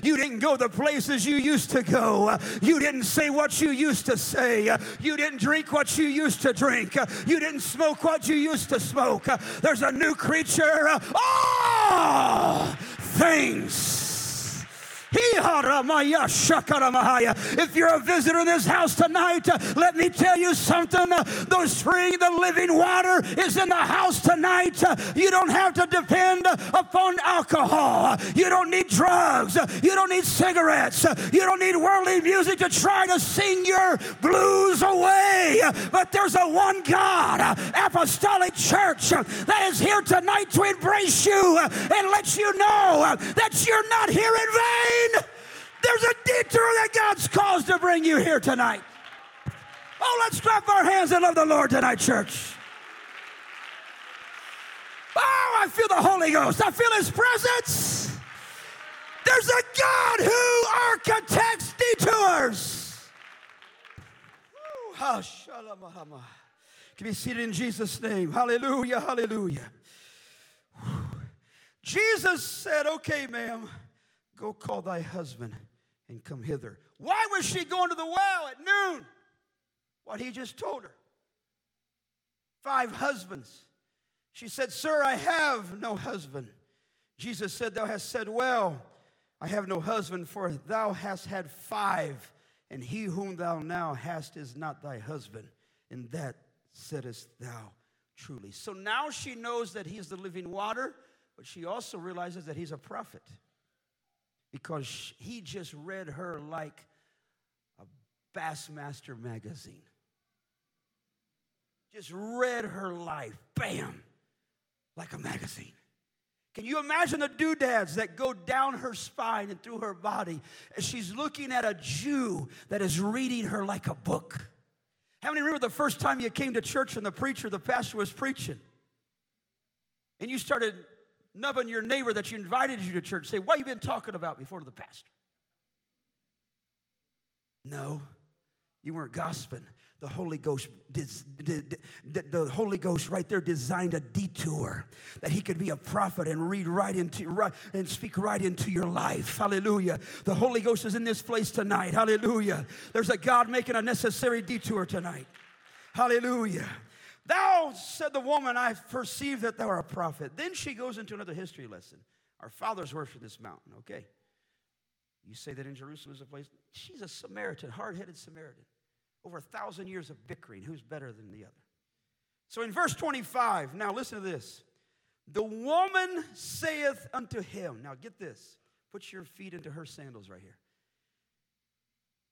You didn't go the places you used to go. You didn't say what you used to say. You didn't drink what you used to drink. You didn't smoke what you used to smoke. There's a new creature. All things if you're a visitor in this house tonight, let me tell you something. The spring, the living water is in the house tonight. You don't have to depend upon alcohol. You don't need drugs. You don't need cigarettes. You don't need worldly music to try to sing your blues away. But there's a one God, apostolic church that is here tonight to embrace you and let you know that you're not here in vain. There's a detour that God's caused to bring you here tonight. Oh, let's clap our hands and love the Lord tonight, church. Oh, I feel the Holy Ghost. I feel His presence. There's a God who architects detours. Can be seated in Jesus' name. Hallelujah, hallelujah. Jesus said, Okay, ma'am. Go call thy husband and come hither. Why was she going to the well at noon? What he just told her. Five husbands. She said, Sir, I have no husband. Jesus said, Thou hast said well, I have no husband, for thou hast had five, and he whom thou now hast is not thy husband. And that saidest thou truly. So now she knows that he is the living water, but she also realizes that he's a prophet because he just read her like a Bassmaster magazine. Just read her life, bam, like a magazine. Can you imagine the doodads that go down her spine and through her body as she's looking at a Jew that is reading her like a book? How many remember the first time you came to church and the preacher, the pastor was preaching? And you started nubbing your neighbor that you invited you to church. Say, what you been talking about before to the pastor? No, you weren't gossiping. The Holy Ghost, the Holy Ghost right there designed a detour that he could be a prophet and read right into right, and speak right into your life. Hallelujah. The Holy Ghost is in this place tonight. Hallelujah. There's a God making a necessary detour tonight. Hallelujah. Thou, said the woman, I perceive that thou art a prophet. Then she goes into another history lesson. Our fathers worshiped this mountain. Okay. You say that in Jerusalem is a place. She's a Samaritan, hard headed Samaritan. Over a thousand years of bickering. Who's better than the other? So in verse 25, now listen to this. The woman saith unto him, now get this, put your feet into her sandals right here.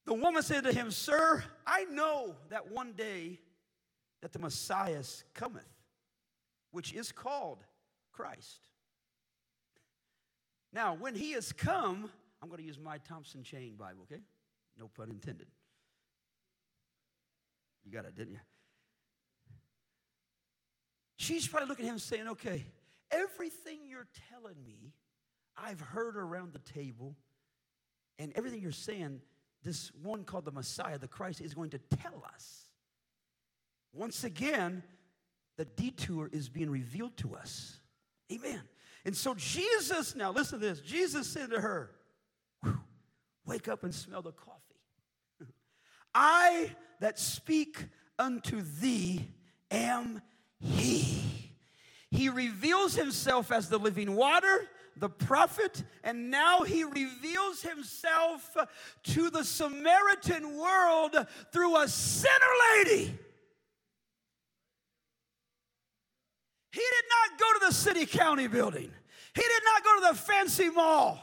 The woman said to him, Sir, I know that one day that the Messiah cometh, which is called Christ. Now, when he has come, I'm going to use my Thompson Chain Bible, okay? No pun intended. You got it, didn't you? She's probably looking at him saying, okay, everything you're telling me, I've heard around the table, and everything you're saying, this one called the Messiah, the Christ, is going to tell us. Once again, the detour is being revealed to us. Amen. And so Jesus, now listen to this Jesus said to her, Wake up and smell the coffee. I that speak unto thee am he. He reveals himself as the living water, the prophet, and now he reveals himself to the Samaritan world through a sinner lady. He did not go to the city county building. He did not go to the fancy mall.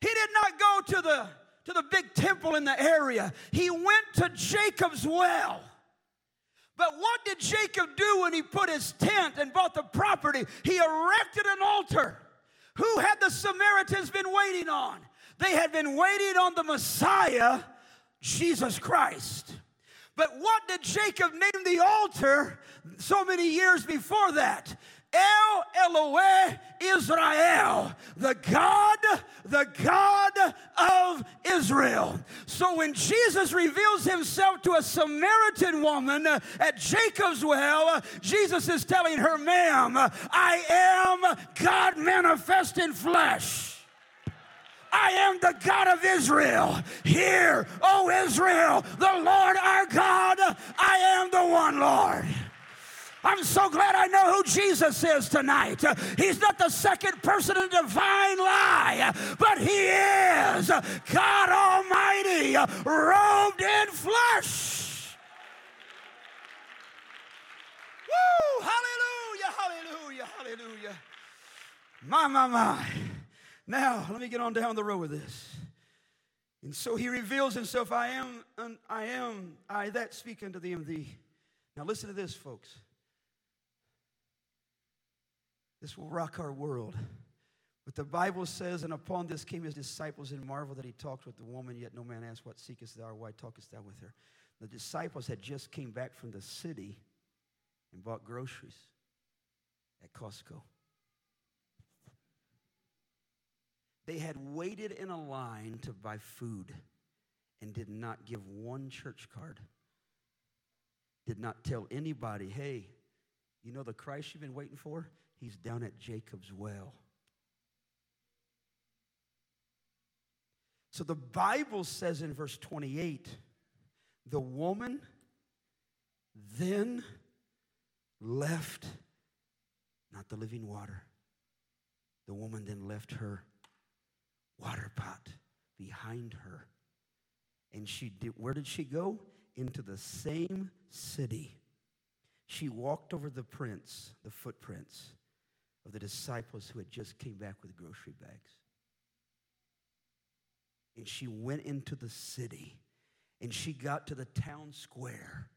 He did not go to the, to the big temple in the area. He went to Jacob's well. But what did Jacob do when he put his tent and bought the property? He erected an altar. Who had the Samaritans been waiting on? They had been waiting on the Messiah, Jesus Christ. But what did Jacob name the altar so many years before that? El Elohe Israel, the God, the God of Israel. So when Jesus reveals himself to a Samaritan woman at Jacob's well, Jesus is telling her, ma'am, I am God manifest in flesh. I am the God of Israel. Hear, O Israel, the Lord our God, I am the one Lord. I'm so glad I know who Jesus is tonight. He's not the second person in divine lie, but He is God Almighty, robed in flesh. Woo! Hallelujah, hallelujah, hallelujah. My, my, my. Now, let me get on down the road with this. And so he reveals himself I am, I am, I that speak unto thee thee. Now, listen to this, folks. This will rock our world. But the Bible says, and upon this came his disciples and marvel that he talked with the woman, yet no man asked, What seekest thou, or why talkest thou with her? The disciples had just came back from the city and bought groceries at Costco. They had waited in a line to buy food and did not give one church card. Did not tell anybody, hey, you know the Christ you've been waiting for? He's down at Jacob's well. So the Bible says in verse 28 the woman then left not the living water. The woman then left her water pot behind her. And she did, where did she go? Into the same city. She walked over the prints, the footprints of the disciples who had just came back with grocery bags. And she went into the city and she got to the town square.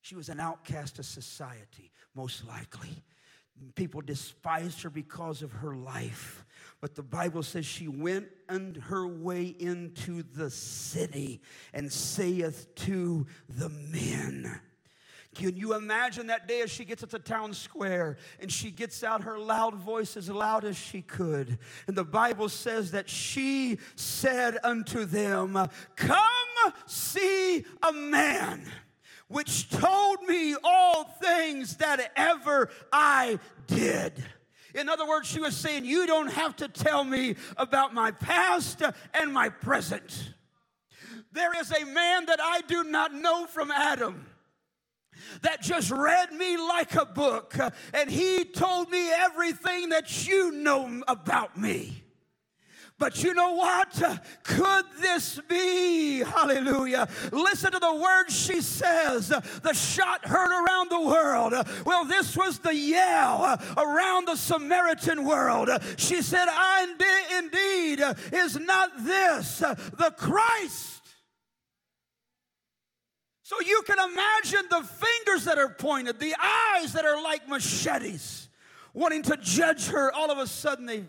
She was an outcast of society, most likely. People despised her because of her life. But the Bible says she went on her way into the city and saith to the men, can you imagine that day as she gets up to town square and she gets out her loud voice as loud as she could? And the Bible says that she said unto them, Come see a man which told me all things that ever I did. In other words, she was saying, You don't have to tell me about my past and my present. There is a man that I do not know from Adam that just read me like a book, and he told me everything that you know about me. But you know what? Could this be? Hallelujah. Listen to the words she says. The shot heard around the world. Well, this was the yell around the Samaritan world. She said, I Indeed, is not this the Christ? So you can imagine the fingers that are pointed, the eyes that are like machetes, wanting to judge her. All of a sudden, they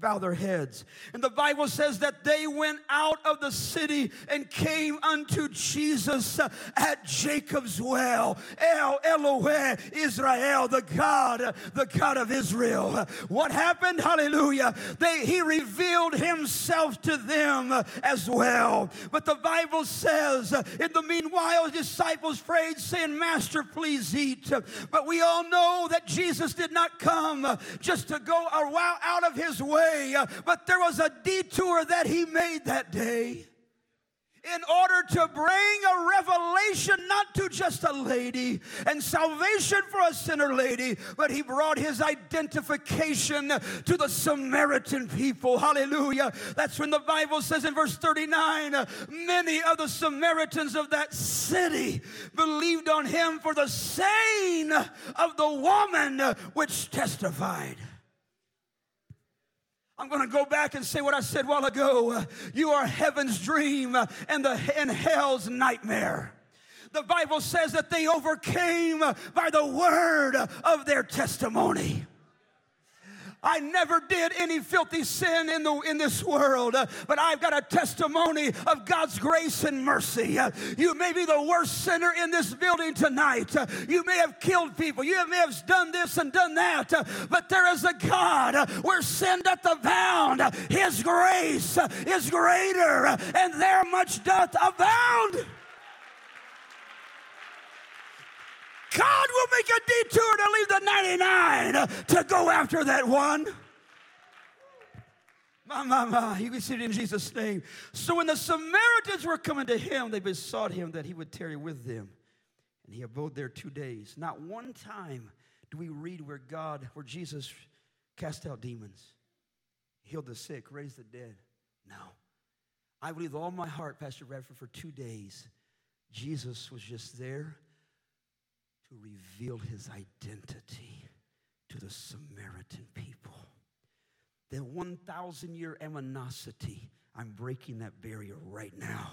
bow their heads. And the Bible says that they went out of the city and came unto Jesus at Jacob's well. El Elohe Israel, the God, the God of Israel. What happened? Hallelujah. They, he revealed himself to them as well. But the Bible says, in the meanwhile, his disciples prayed, saying, Master, please eat. But we all know that Jesus did not come just to go out of his way way, uh, but there was a detour that he made that day in order to bring a revelation not to just a lady and salvation for a sinner lady, but he brought his identification to the Samaritan people. Hallelujah. That's when the Bible says in verse 39 many of the Samaritans of that city believed on him for the saying of the woman which testified. I'm going to go back and say what I said a while ago. You are heaven's dream and, the, and hell's nightmare. The Bible says that they overcame by the word of their testimony. I never did any filthy sin in, the, in this world, uh, but I've got a testimony of God's grace and mercy. Uh, you may be the worst sinner in this building tonight. Uh, you may have killed people. You may have done this and done that, but there is a God where sin doth abound. His grace is greater, and there much doth abound. God will make a leave the 99 to go after that one. My, my, my. You can see it in Jesus' name. So when the Samaritans were coming to him, they besought him that he would tarry with them. And he abode there two days. Not one time do we read where God, where Jesus cast out demons, healed the sick, raised the dead. No. I believe all my heart, Pastor Bradford, for two days, Jesus was just there to reveal his identity to the Samaritan people. The 1,000 year animosity, I'm breaking that barrier right now.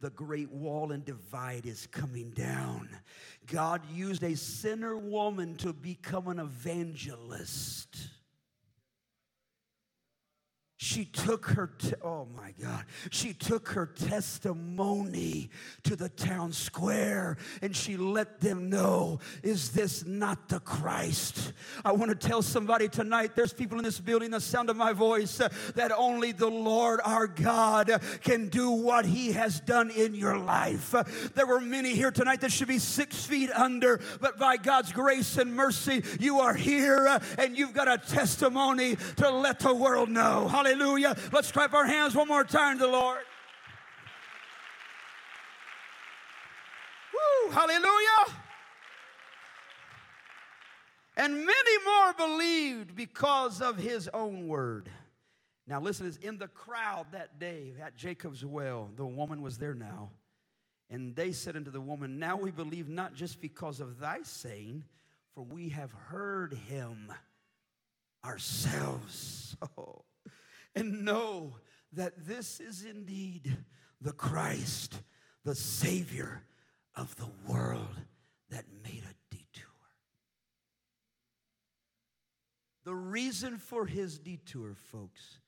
The great wall and divide is coming down. God used a sinner woman to become an evangelist. She took her, oh my God, she took her testimony to the town square and she let them know, is this not the Christ? I want to tell somebody tonight, there's people in this building, the sound of my voice, uh, that only the Lord our God can do what he has done in your life. Uh, there were many here tonight that should be six feet under, but by God's grace and mercy, you are here uh, and you've got a testimony to let the world know. Hallelujah. Let's clap our hands one more time to the Lord. Woo, hallelujah. And many more believed because of his own word. Now, listen, it's in the crowd that day at Jacob's well. The woman was there now. And they said unto the woman, Now we believe not just because of thy saying, for we have heard him ourselves. Oh and know that this is indeed the Christ, the Savior of the world that made a detour. The reason for his detour, folks,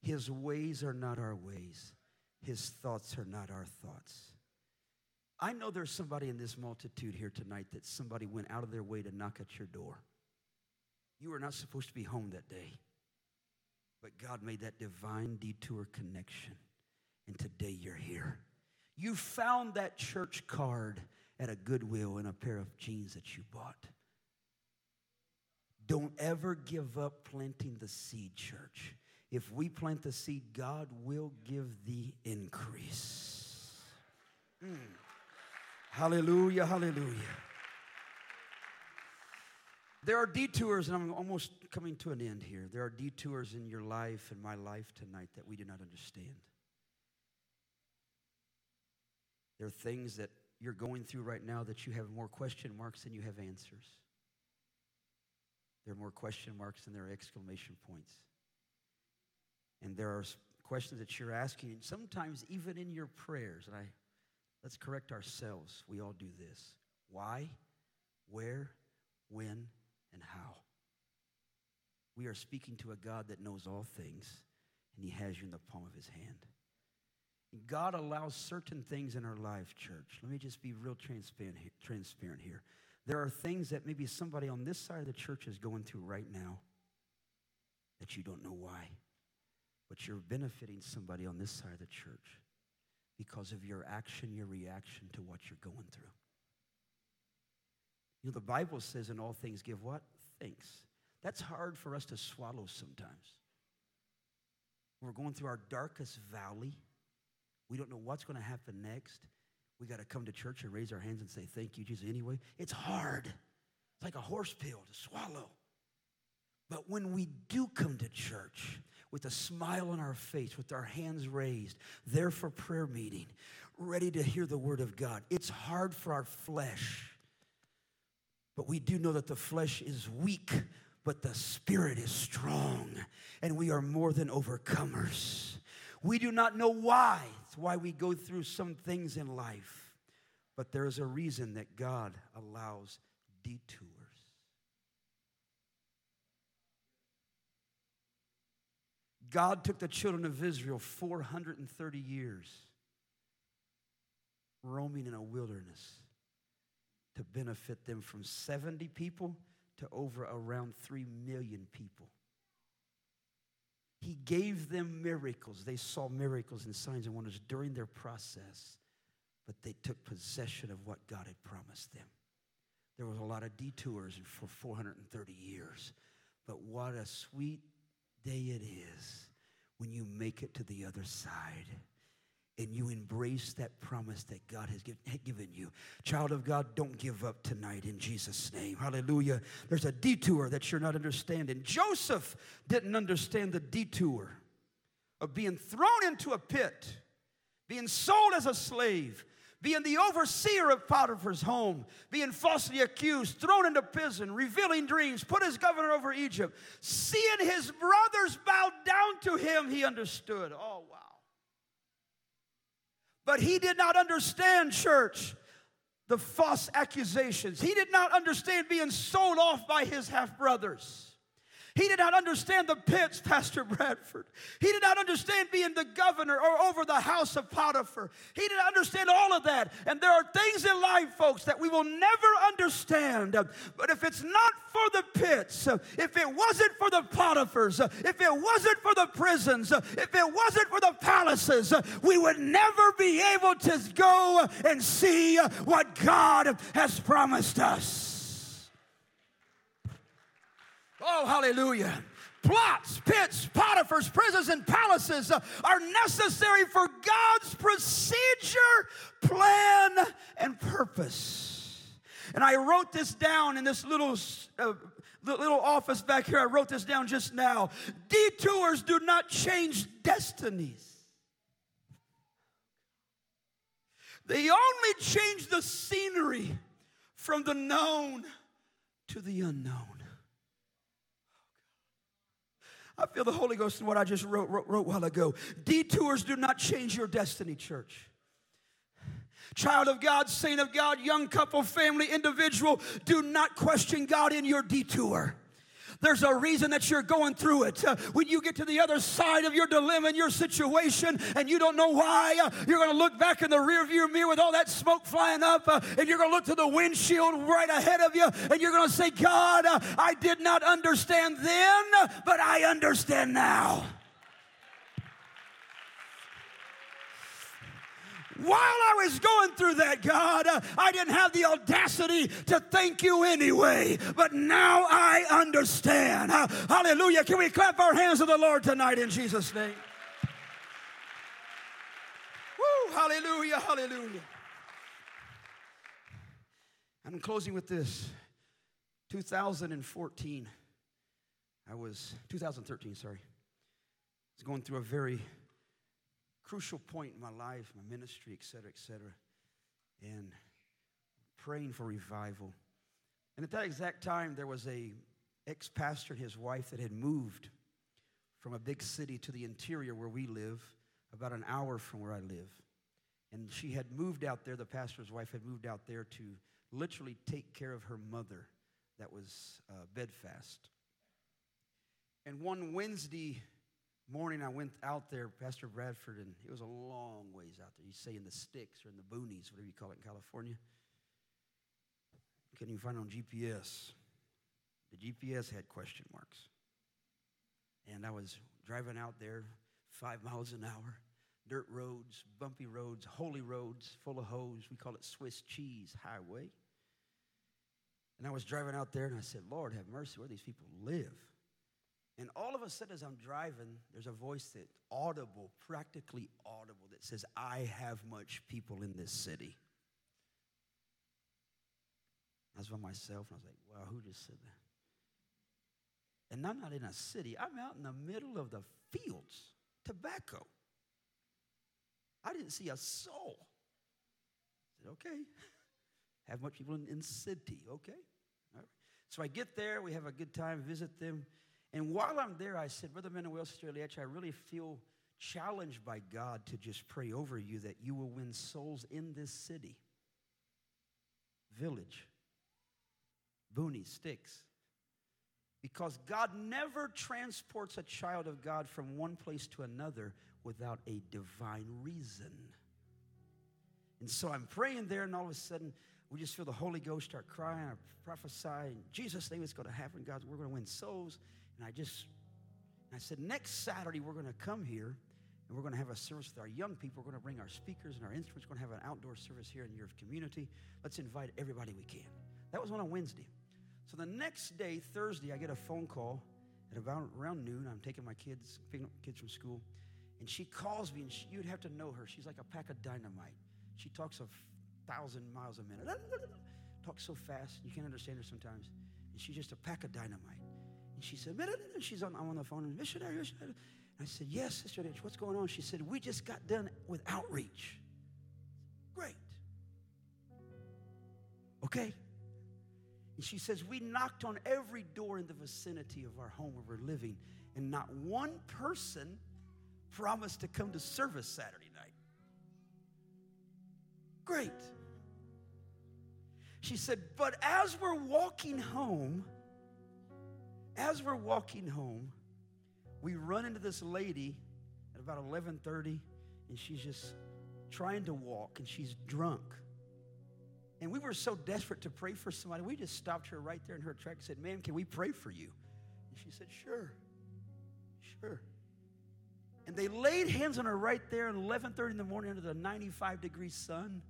his ways are not our ways, his thoughts are not our thoughts. I know there's somebody in this multitude here tonight that somebody went out of their way to knock at your door. You were not supposed to be home that day. But God made that divine detour connection. And today you're here. You found that church card at a Goodwill in a pair of jeans that you bought. Don't ever give up planting the seed, church. If we plant the seed, God will give the increase. Mm. Hallelujah, hallelujah. There are detours, and I'm almost coming to an end here. There are detours in your life and my life tonight that we do not understand. There are things that you're going through right now that you have more question marks than you have answers. There are more question marks than there are exclamation points. And there are questions that you're asking, and sometimes even in your prayers, and I let's correct ourselves. We all do this. Why, where, when, and how. We are speaking to a God that knows all things, and He has you in the palm of His hand. And God allows certain things in our life, church. Let me just be real transparent here. There are things that maybe somebody on this side of the church is going through right now that you don't know why. But you're benefiting somebody on this side of the church because of your action, your reaction to what you're going through. You know, the Bible says in all things give what? Thanks. That's hard for us to swallow sometimes. We're going through our darkest valley, we don't know what's going to happen next. We got to come to church and raise our hands and say, Thank you, Jesus, anyway. It's hard. It's like a horse pill to swallow. But when we do come to church with a smile on our face, with our hands raised, there for prayer meeting, ready to hear the word of God, it's hard for our flesh but we do know that the flesh is weak, but the spirit is strong, and we are more than overcomers. We do not know why. It's why we go through some things in life. But there is a reason that God allows detours. God took the children of Israel 430 years roaming in a wilderness to benefit them from 70 people to over around 3 million people. He gave them miracles. They saw miracles and signs and wonders during their process, but they took possession of what God had promised them. There was a lot of detours for 430 years, but what a sweet day it is when you make it to the other side and you embrace that promise that God has given you. Child of God, don't give up tonight in Jesus' name. Hallelujah. There's a detour that you're not understanding. Joseph didn't understand the detour of being thrown into a pit, being sold as a slave, being the overseer of Potiphar's home, being falsely accused, thrown into prison, revealing dreams, put as governor over Egypt, seeing his brothers bow down to him, he understood. Oh, wow. But he did not understand, church, the false accusations. He did not understand being sold off by his half brothers. He did not understand the pits, Pastor Bradford. He did not understand being the governor or over the house of Potiphar. He did not understand all of that. And there are things in life, folks, that we will never understand. But if it's not for the pits, if it wasn't for the Potiphars, if it wasn't for the prisons, if it wasn't for the palaces, we would never be able to go and see what God has promised us. Oh, hallelujah. Plots, pits, Potiphar's, prisons, and palaces uh, are necessary for God's procedure, plan, and purpose. And I wrote this down in this little uh, little office back here. I wrote this down just now. Detours do not change destinies. They only change the scenery from the known to the unknown. I feel the Holy Ghost in what I just wrote, wrote, wrote while ago. Detours do not change your destiny, church. Child of God, saint of God, young couple, family, individual, do not question God in your detour. There's a reason that you're going through it. Uh, when you get to the other side of your dilemma and your situation and you don't know why, uh, you're going to look back in the rearview mirror with all that smoke flying up uh, and you're going to look to the windshield right ahead of you and you're going to say, God, I did not understand then, but I understand now. While I was going through that, God, uh, I didn't have the audacity to thank you anyway, but now I understand. Uh, hallelujah. Can we clap our hands to the Lord tonight in Jesus' name? Woo, hallelujah, hallelujah. I'm closing with this. 2014, I was, 2013, sorry. I was going through a very crucial point in my life, my ministry, et cetera, et cetera, and praying for revival. And at that exact time, there was a ex-pastor and his wife that had moved from a big city to the interior where we live, about an hour from where I live. And she had moved out there, the pastor's wife had moved out there to literally take care of her mother that was uh, bedfast. And one Wednesday morning I went out there, Pastor Bradford, and it was a long ways out there. You say in the sticks or in the boonies, whatever you call it in California. Can you find on GPS? The GPS had question marks. And I was driving out there five miles an hour, dirt roads, bumpy roads, holy roads, full of holes. We call it Swiss cheese highway. And I was driving out there and I said, Lord, have mercy where these people live. And all of a sudden, as I'm driving, there's a voice that audible, practically audible, that says, I have much people in this city. I was by myself, and I was like, wow, who just said that? And I'm not in a city, I'm out in the middle of the fields, tobacco. I didn't see a soul. I said, okay. Have much people in, in city, okay. So I get there, we have a good time, visit them. And while I'm there, I said, Brother Manuel, Sister I really feel challenged by God to just pray over you that you will win souls in this city, village, boonies, sticks. Because God never transports a child of God from one place to another without a divine reason. And so I'm praying there, and all of a sudden, we just feel the Holy Ghost start crying. I prophesy in Jesus' name, it's going to happen. God, we're going to win souls. And I just, I said, next Saturday we're going to come here and we're going to have a service with our young people. We're going to bring our speakers and our instruments. We're going to have an outdoor service here in your community. Let's invite everybody we can. That was on a Wednesday. So the next day, Thursday, I get a phone call, At about around noon, I'm taking my kids, picking up kids from school, and she calls me, and she, you'd have to know her. She's like a pack of dynamite. She talks a thousand miles a minute. Talks so fast, you can't understand her sometimes. And she's just a pack of dynamite. And she said, she's on, I'm on the phone, missionary, missionary. I said, yes, Sister H, what's going on? She said, we just got done with outreach. Great. Okay. And she says, We knocked on every door in the vicinity of our home where we're living, and not one person promised to come to service Saturday night. Great. She said, But as we're walking home, as we're walking home, we run into this lady at about 11:30 and she's just trying to walk and she's drunk. And we were so desperate to pray for somebody, we just stopped her right there in her track and said, Ma'am, can we pray for you? And she said, Sure. Sure. And they laid hands on her right there at 11:30 in the morning under the 95 degree sun.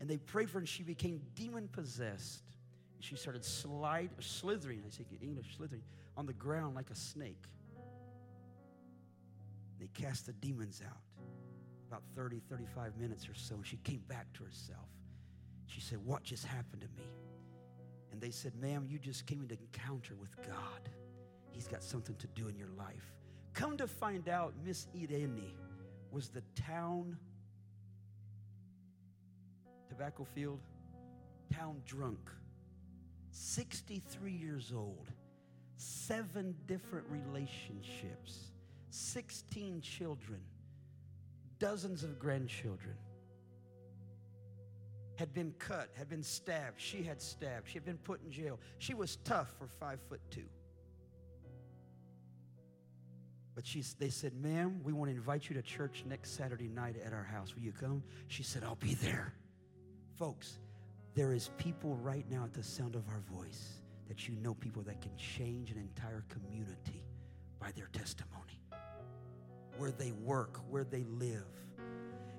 And they prayed for her, and she became demon possessed. She started slide, slithering, I say English, slithering, on the ground like a snake. They cast the demons out about 30, 35 minutes or so. And she came back to herself. She said, What just happened to me? And they said, Ma'am, you just came into encounter with God. He's got something to do in your life. Come to find out, Miss Irene was the town tobacco field, town drunk, 63 years old, seven different relationships, 16 children, dozens of grandchildren. Had been cut, had been stabbed. She had stabbed. She had been put in jail. She was tough for five foot two. But she, they said, Ma'am, we want to invite you to church next Saturday night at our house. Will you come? She said, I'll be there. Folks, there is people right now at the sound of our voice that you know people that can change an entire community by their testimony, where they work, where they live.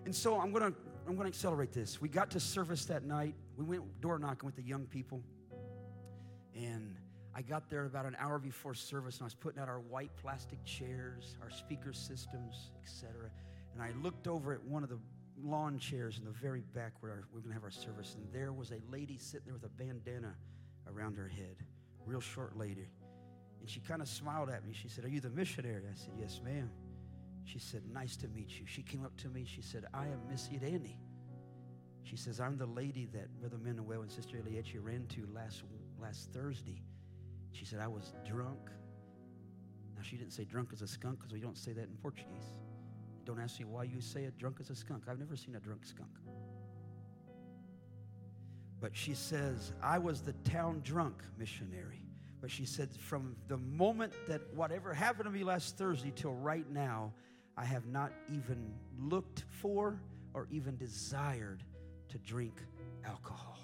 And so I'm to I'm to accelerate this. We got to service that night. We went door knocking with the young people. And I got there about an hour before service and I was putting out our white plastic chairs, our speaker systems, etc. And I looked over at one of the lawn chairs in the very back where our, we're going to have our service, and there was a lady sitting there with a bandana around her head, real short lady. And she kind of smiled at me. She said, Are you the missionary? I said, Yes, ma'am. She said, Nice to meet you. She came up to me. She said, I am Miss Irene. She says, I'm the lady that Brother Manuel and Sister Eliechi ran to last, last Thursday. She said, I was drunk. Now, she didn't say drunk as a skunk because we don't say that in Portuguese. Don't ask me why you say a drunk as a skunk. I've never seen a drunk skunk. But she says, I was the town drunk missionary. But she said, from the moment that whatever happened to me last Thursday till right now, I have not even looked for or even desired to drink alcohol.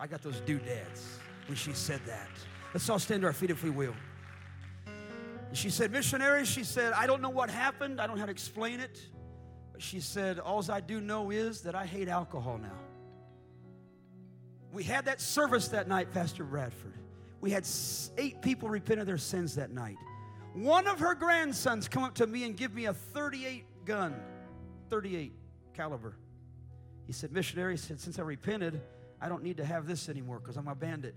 I got those doodads when she said that. Let's all stand to our feet if we will. She said, Missionary, she said, I don't know what happened. I don't know how to explain it. But she said, All I do know is that I hate alcohol now. We had that service that night, Pastor Bradford. We had eight people repent of their sins that night. One of her grandsons come up to me and give me a 38 gun, 38 caliber. He said, Missionary, he said, since I repented, I don't need to have this anymore because I'm a bandit.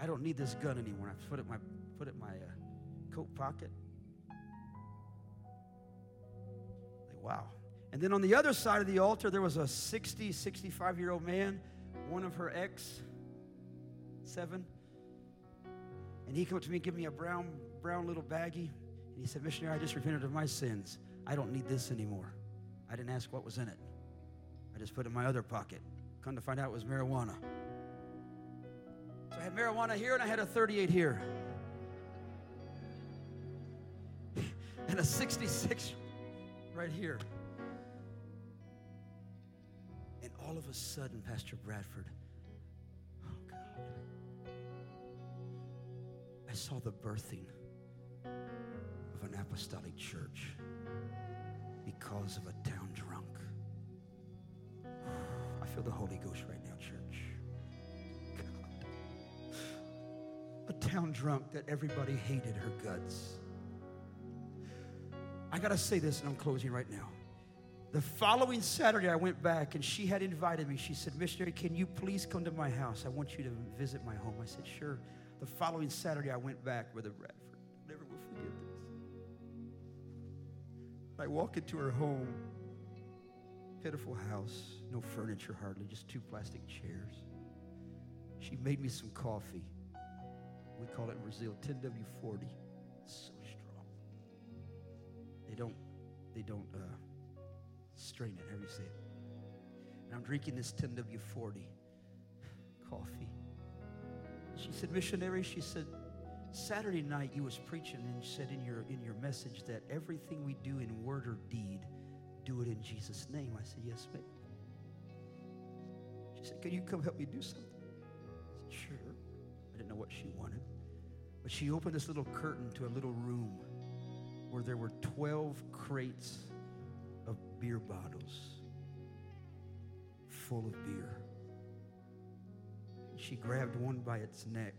I don't need this gun anymore. I put it in my, put it in my uh, coat pocket. Like, wow. And then on the other side of the altar, there was a 60, 65 year old man, one of her ex, seven. And he came up to me and gave me a brown, brown little baggie. And he said, Missionary, I just repented of my sins. I don't need this anymore. I didn't ask what was in it. I just put it in my other pocket. Come to find out it was marijuana. So I had marijuana here and I had a 38 here. And a 66 right here. And all of a sudden, Pastor Bradford, oh God, I saw the birthing of an apostolic church because of a town drunk. I feel the Holy Ghost right now, church. God. A town drunk that everybody hated her guts. I gotta say this, and I'm closing right now. The following Saturday, I went back and she had invited me. She said, Missionary, can you please come to my house? I want you to visit my home. I said, Sure. The following Saturday, I went back, Brother Bradford. Never will forget this. I walk into her home, pitiful house, no furniture hardly, just two plastic chairs. She made me some coffee. We call it in Brazil 10W40. It's so. They don't, they don't uh, strain it, however you say it. And I'm drinking this 10W40 coffee. She said, missionary, she said, Saturday night you was preaching and you said in your in your message that everything we do in word or deed, do it in Jesus' name. I said, Yes, ma'am. She said, Can you come help me do something? I said, Sure. I didn't know what she wanted. But she opened this little curtain to a little room where there were 12 crates of beer bottles full of beer. She grabbed one by its neck,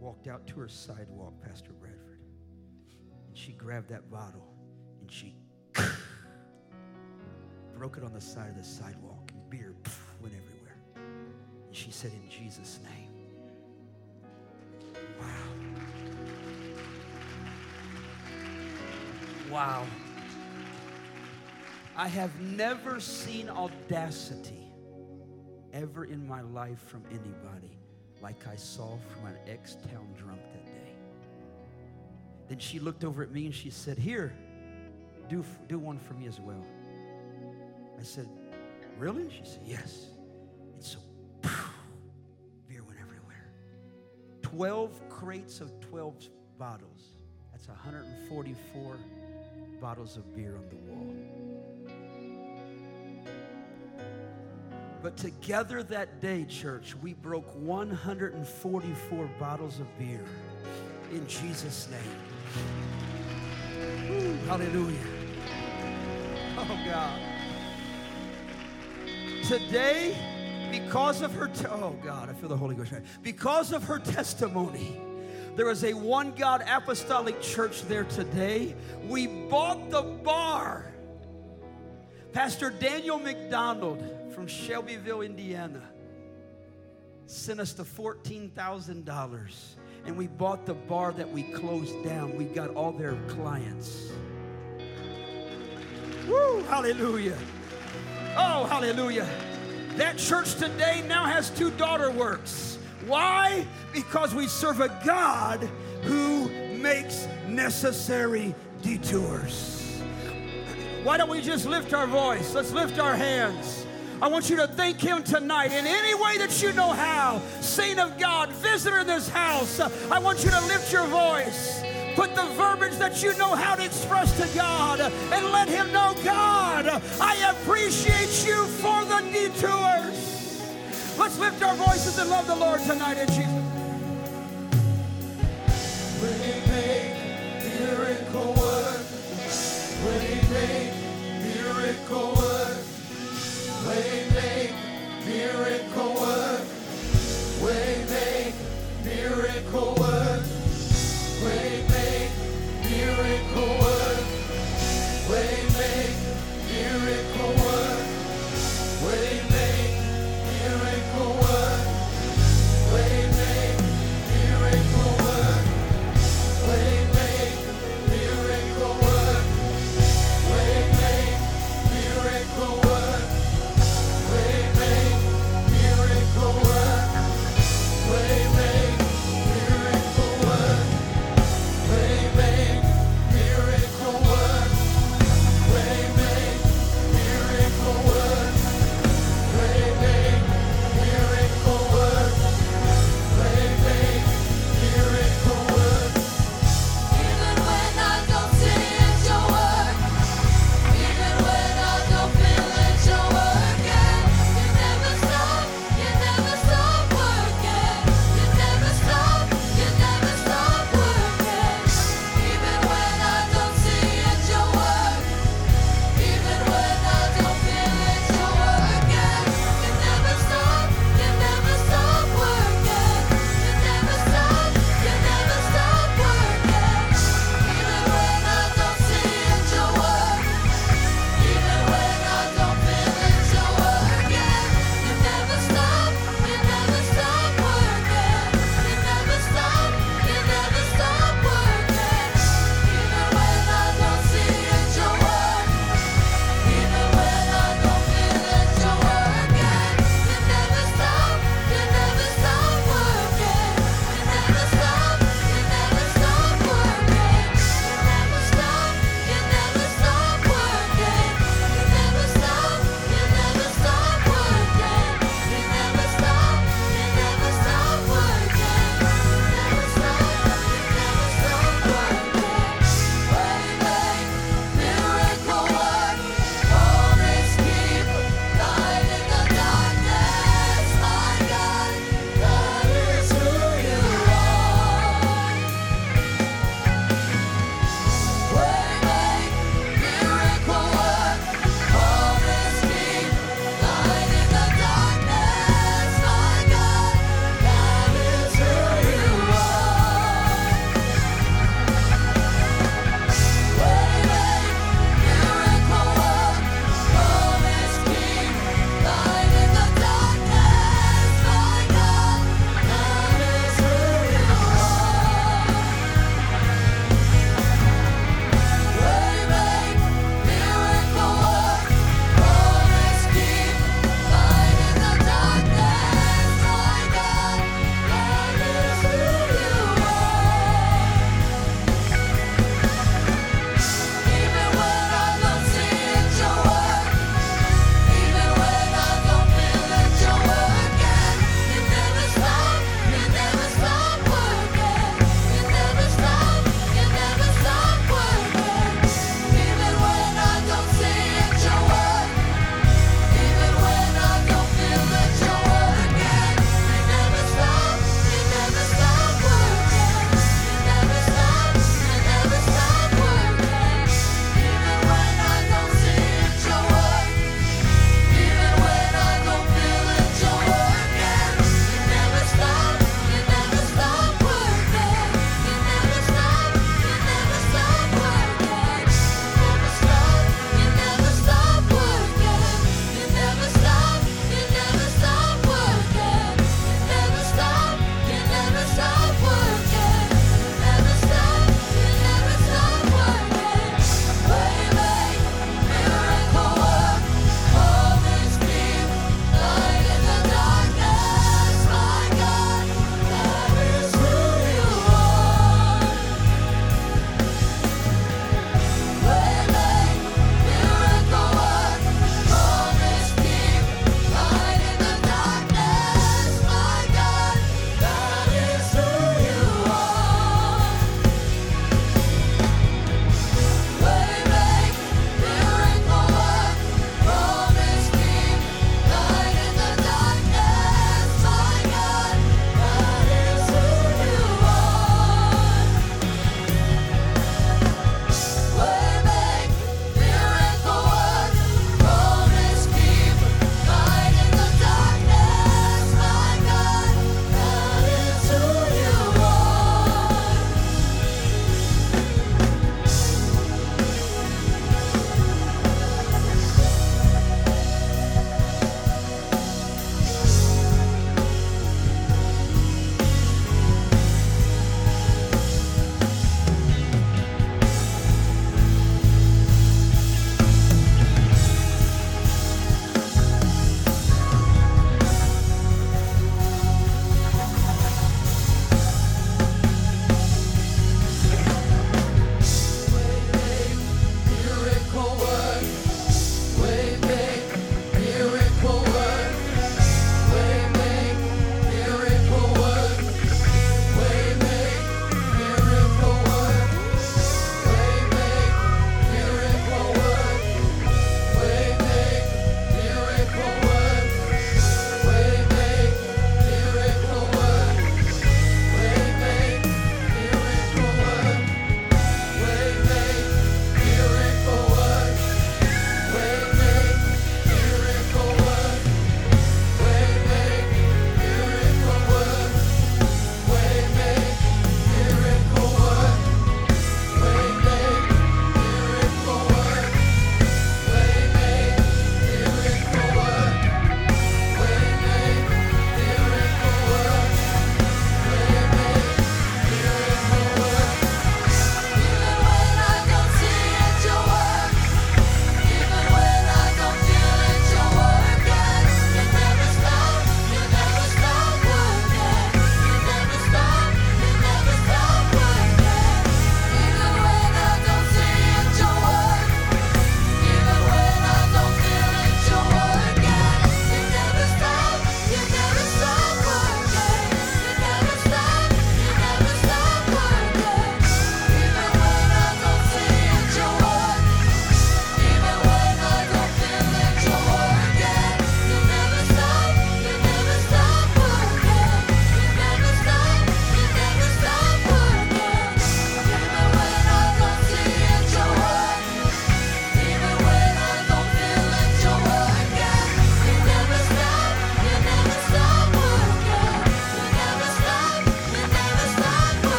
walked out to her sidewalk, Pastor Bradford, and she grabbed that bottle and she broke it on the side of the sidewalk, and beer went everywhere. And she said, In Jesus' name. Wow. Wow. I have never seen audacity ever in my life from anybody like I saw from an ex town drunk that day. Then she looked over at me and she said, Here, do, do one for me as well. I said, Really? She said, Yes. And so, beer went everywhere. 12 crates of 12 bottles. That's 144 bottles of beer on the wall. But together that day, church, we broke 144 bottles of beer in Jesus' name. Ooh, hallelujah. Oh, God. Today, because of her, te- oh, God, I feel the Holy Ghost. Because of her testimony, there is a one God apostolic church there today. We bought the bar. Pastor Daniel McDonald from Shelbyville, Indiana, sent us the $14,000 and we bought the bar that we closed down. We got all their clients. Woo, hallelujah. Oh, hallelujah. That church today now has two daughter works. Why? Because we serve a God who makes necessary detours. Why don't we just lift our voice? Let's lift our hands. I want you to thank Him tonight in any way that you know how. Saint of God, visitor in this house, I want you to lift your voice. Put the verbiage that you know how to express to God and let Him know, God, I appreciate you for the detours. Let's lift our voices and love the Lord tonight in Jesus. When He miracle work, when He miracle He miracle work,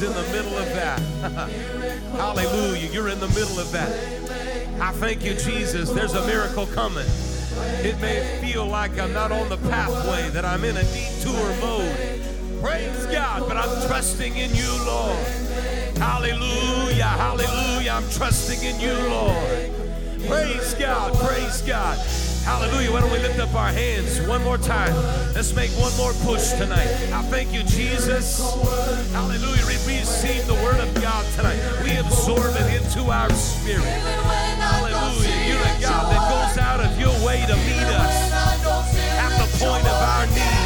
In the middle of that. Hallelujah. You're in the middle of that. I thank you, Jesus. There's a miracle coming. It may feel like I'm not on the pathway, that I'm in a detour mode. Praise God, but I'm trusting in you, Lord. Hallelujah, hallelujah. I'm trusting in you, Lord. Praise God, praise God. Hallelujah. Why don't we lift up our hands one more time? Let's make one more push tonight. I thank you, Jesus. Hallelujah. We receive the word of God tonight. We absorb it into our spirit. Hallelujah. You're a God that goes out of your way to meet us at the point of our need.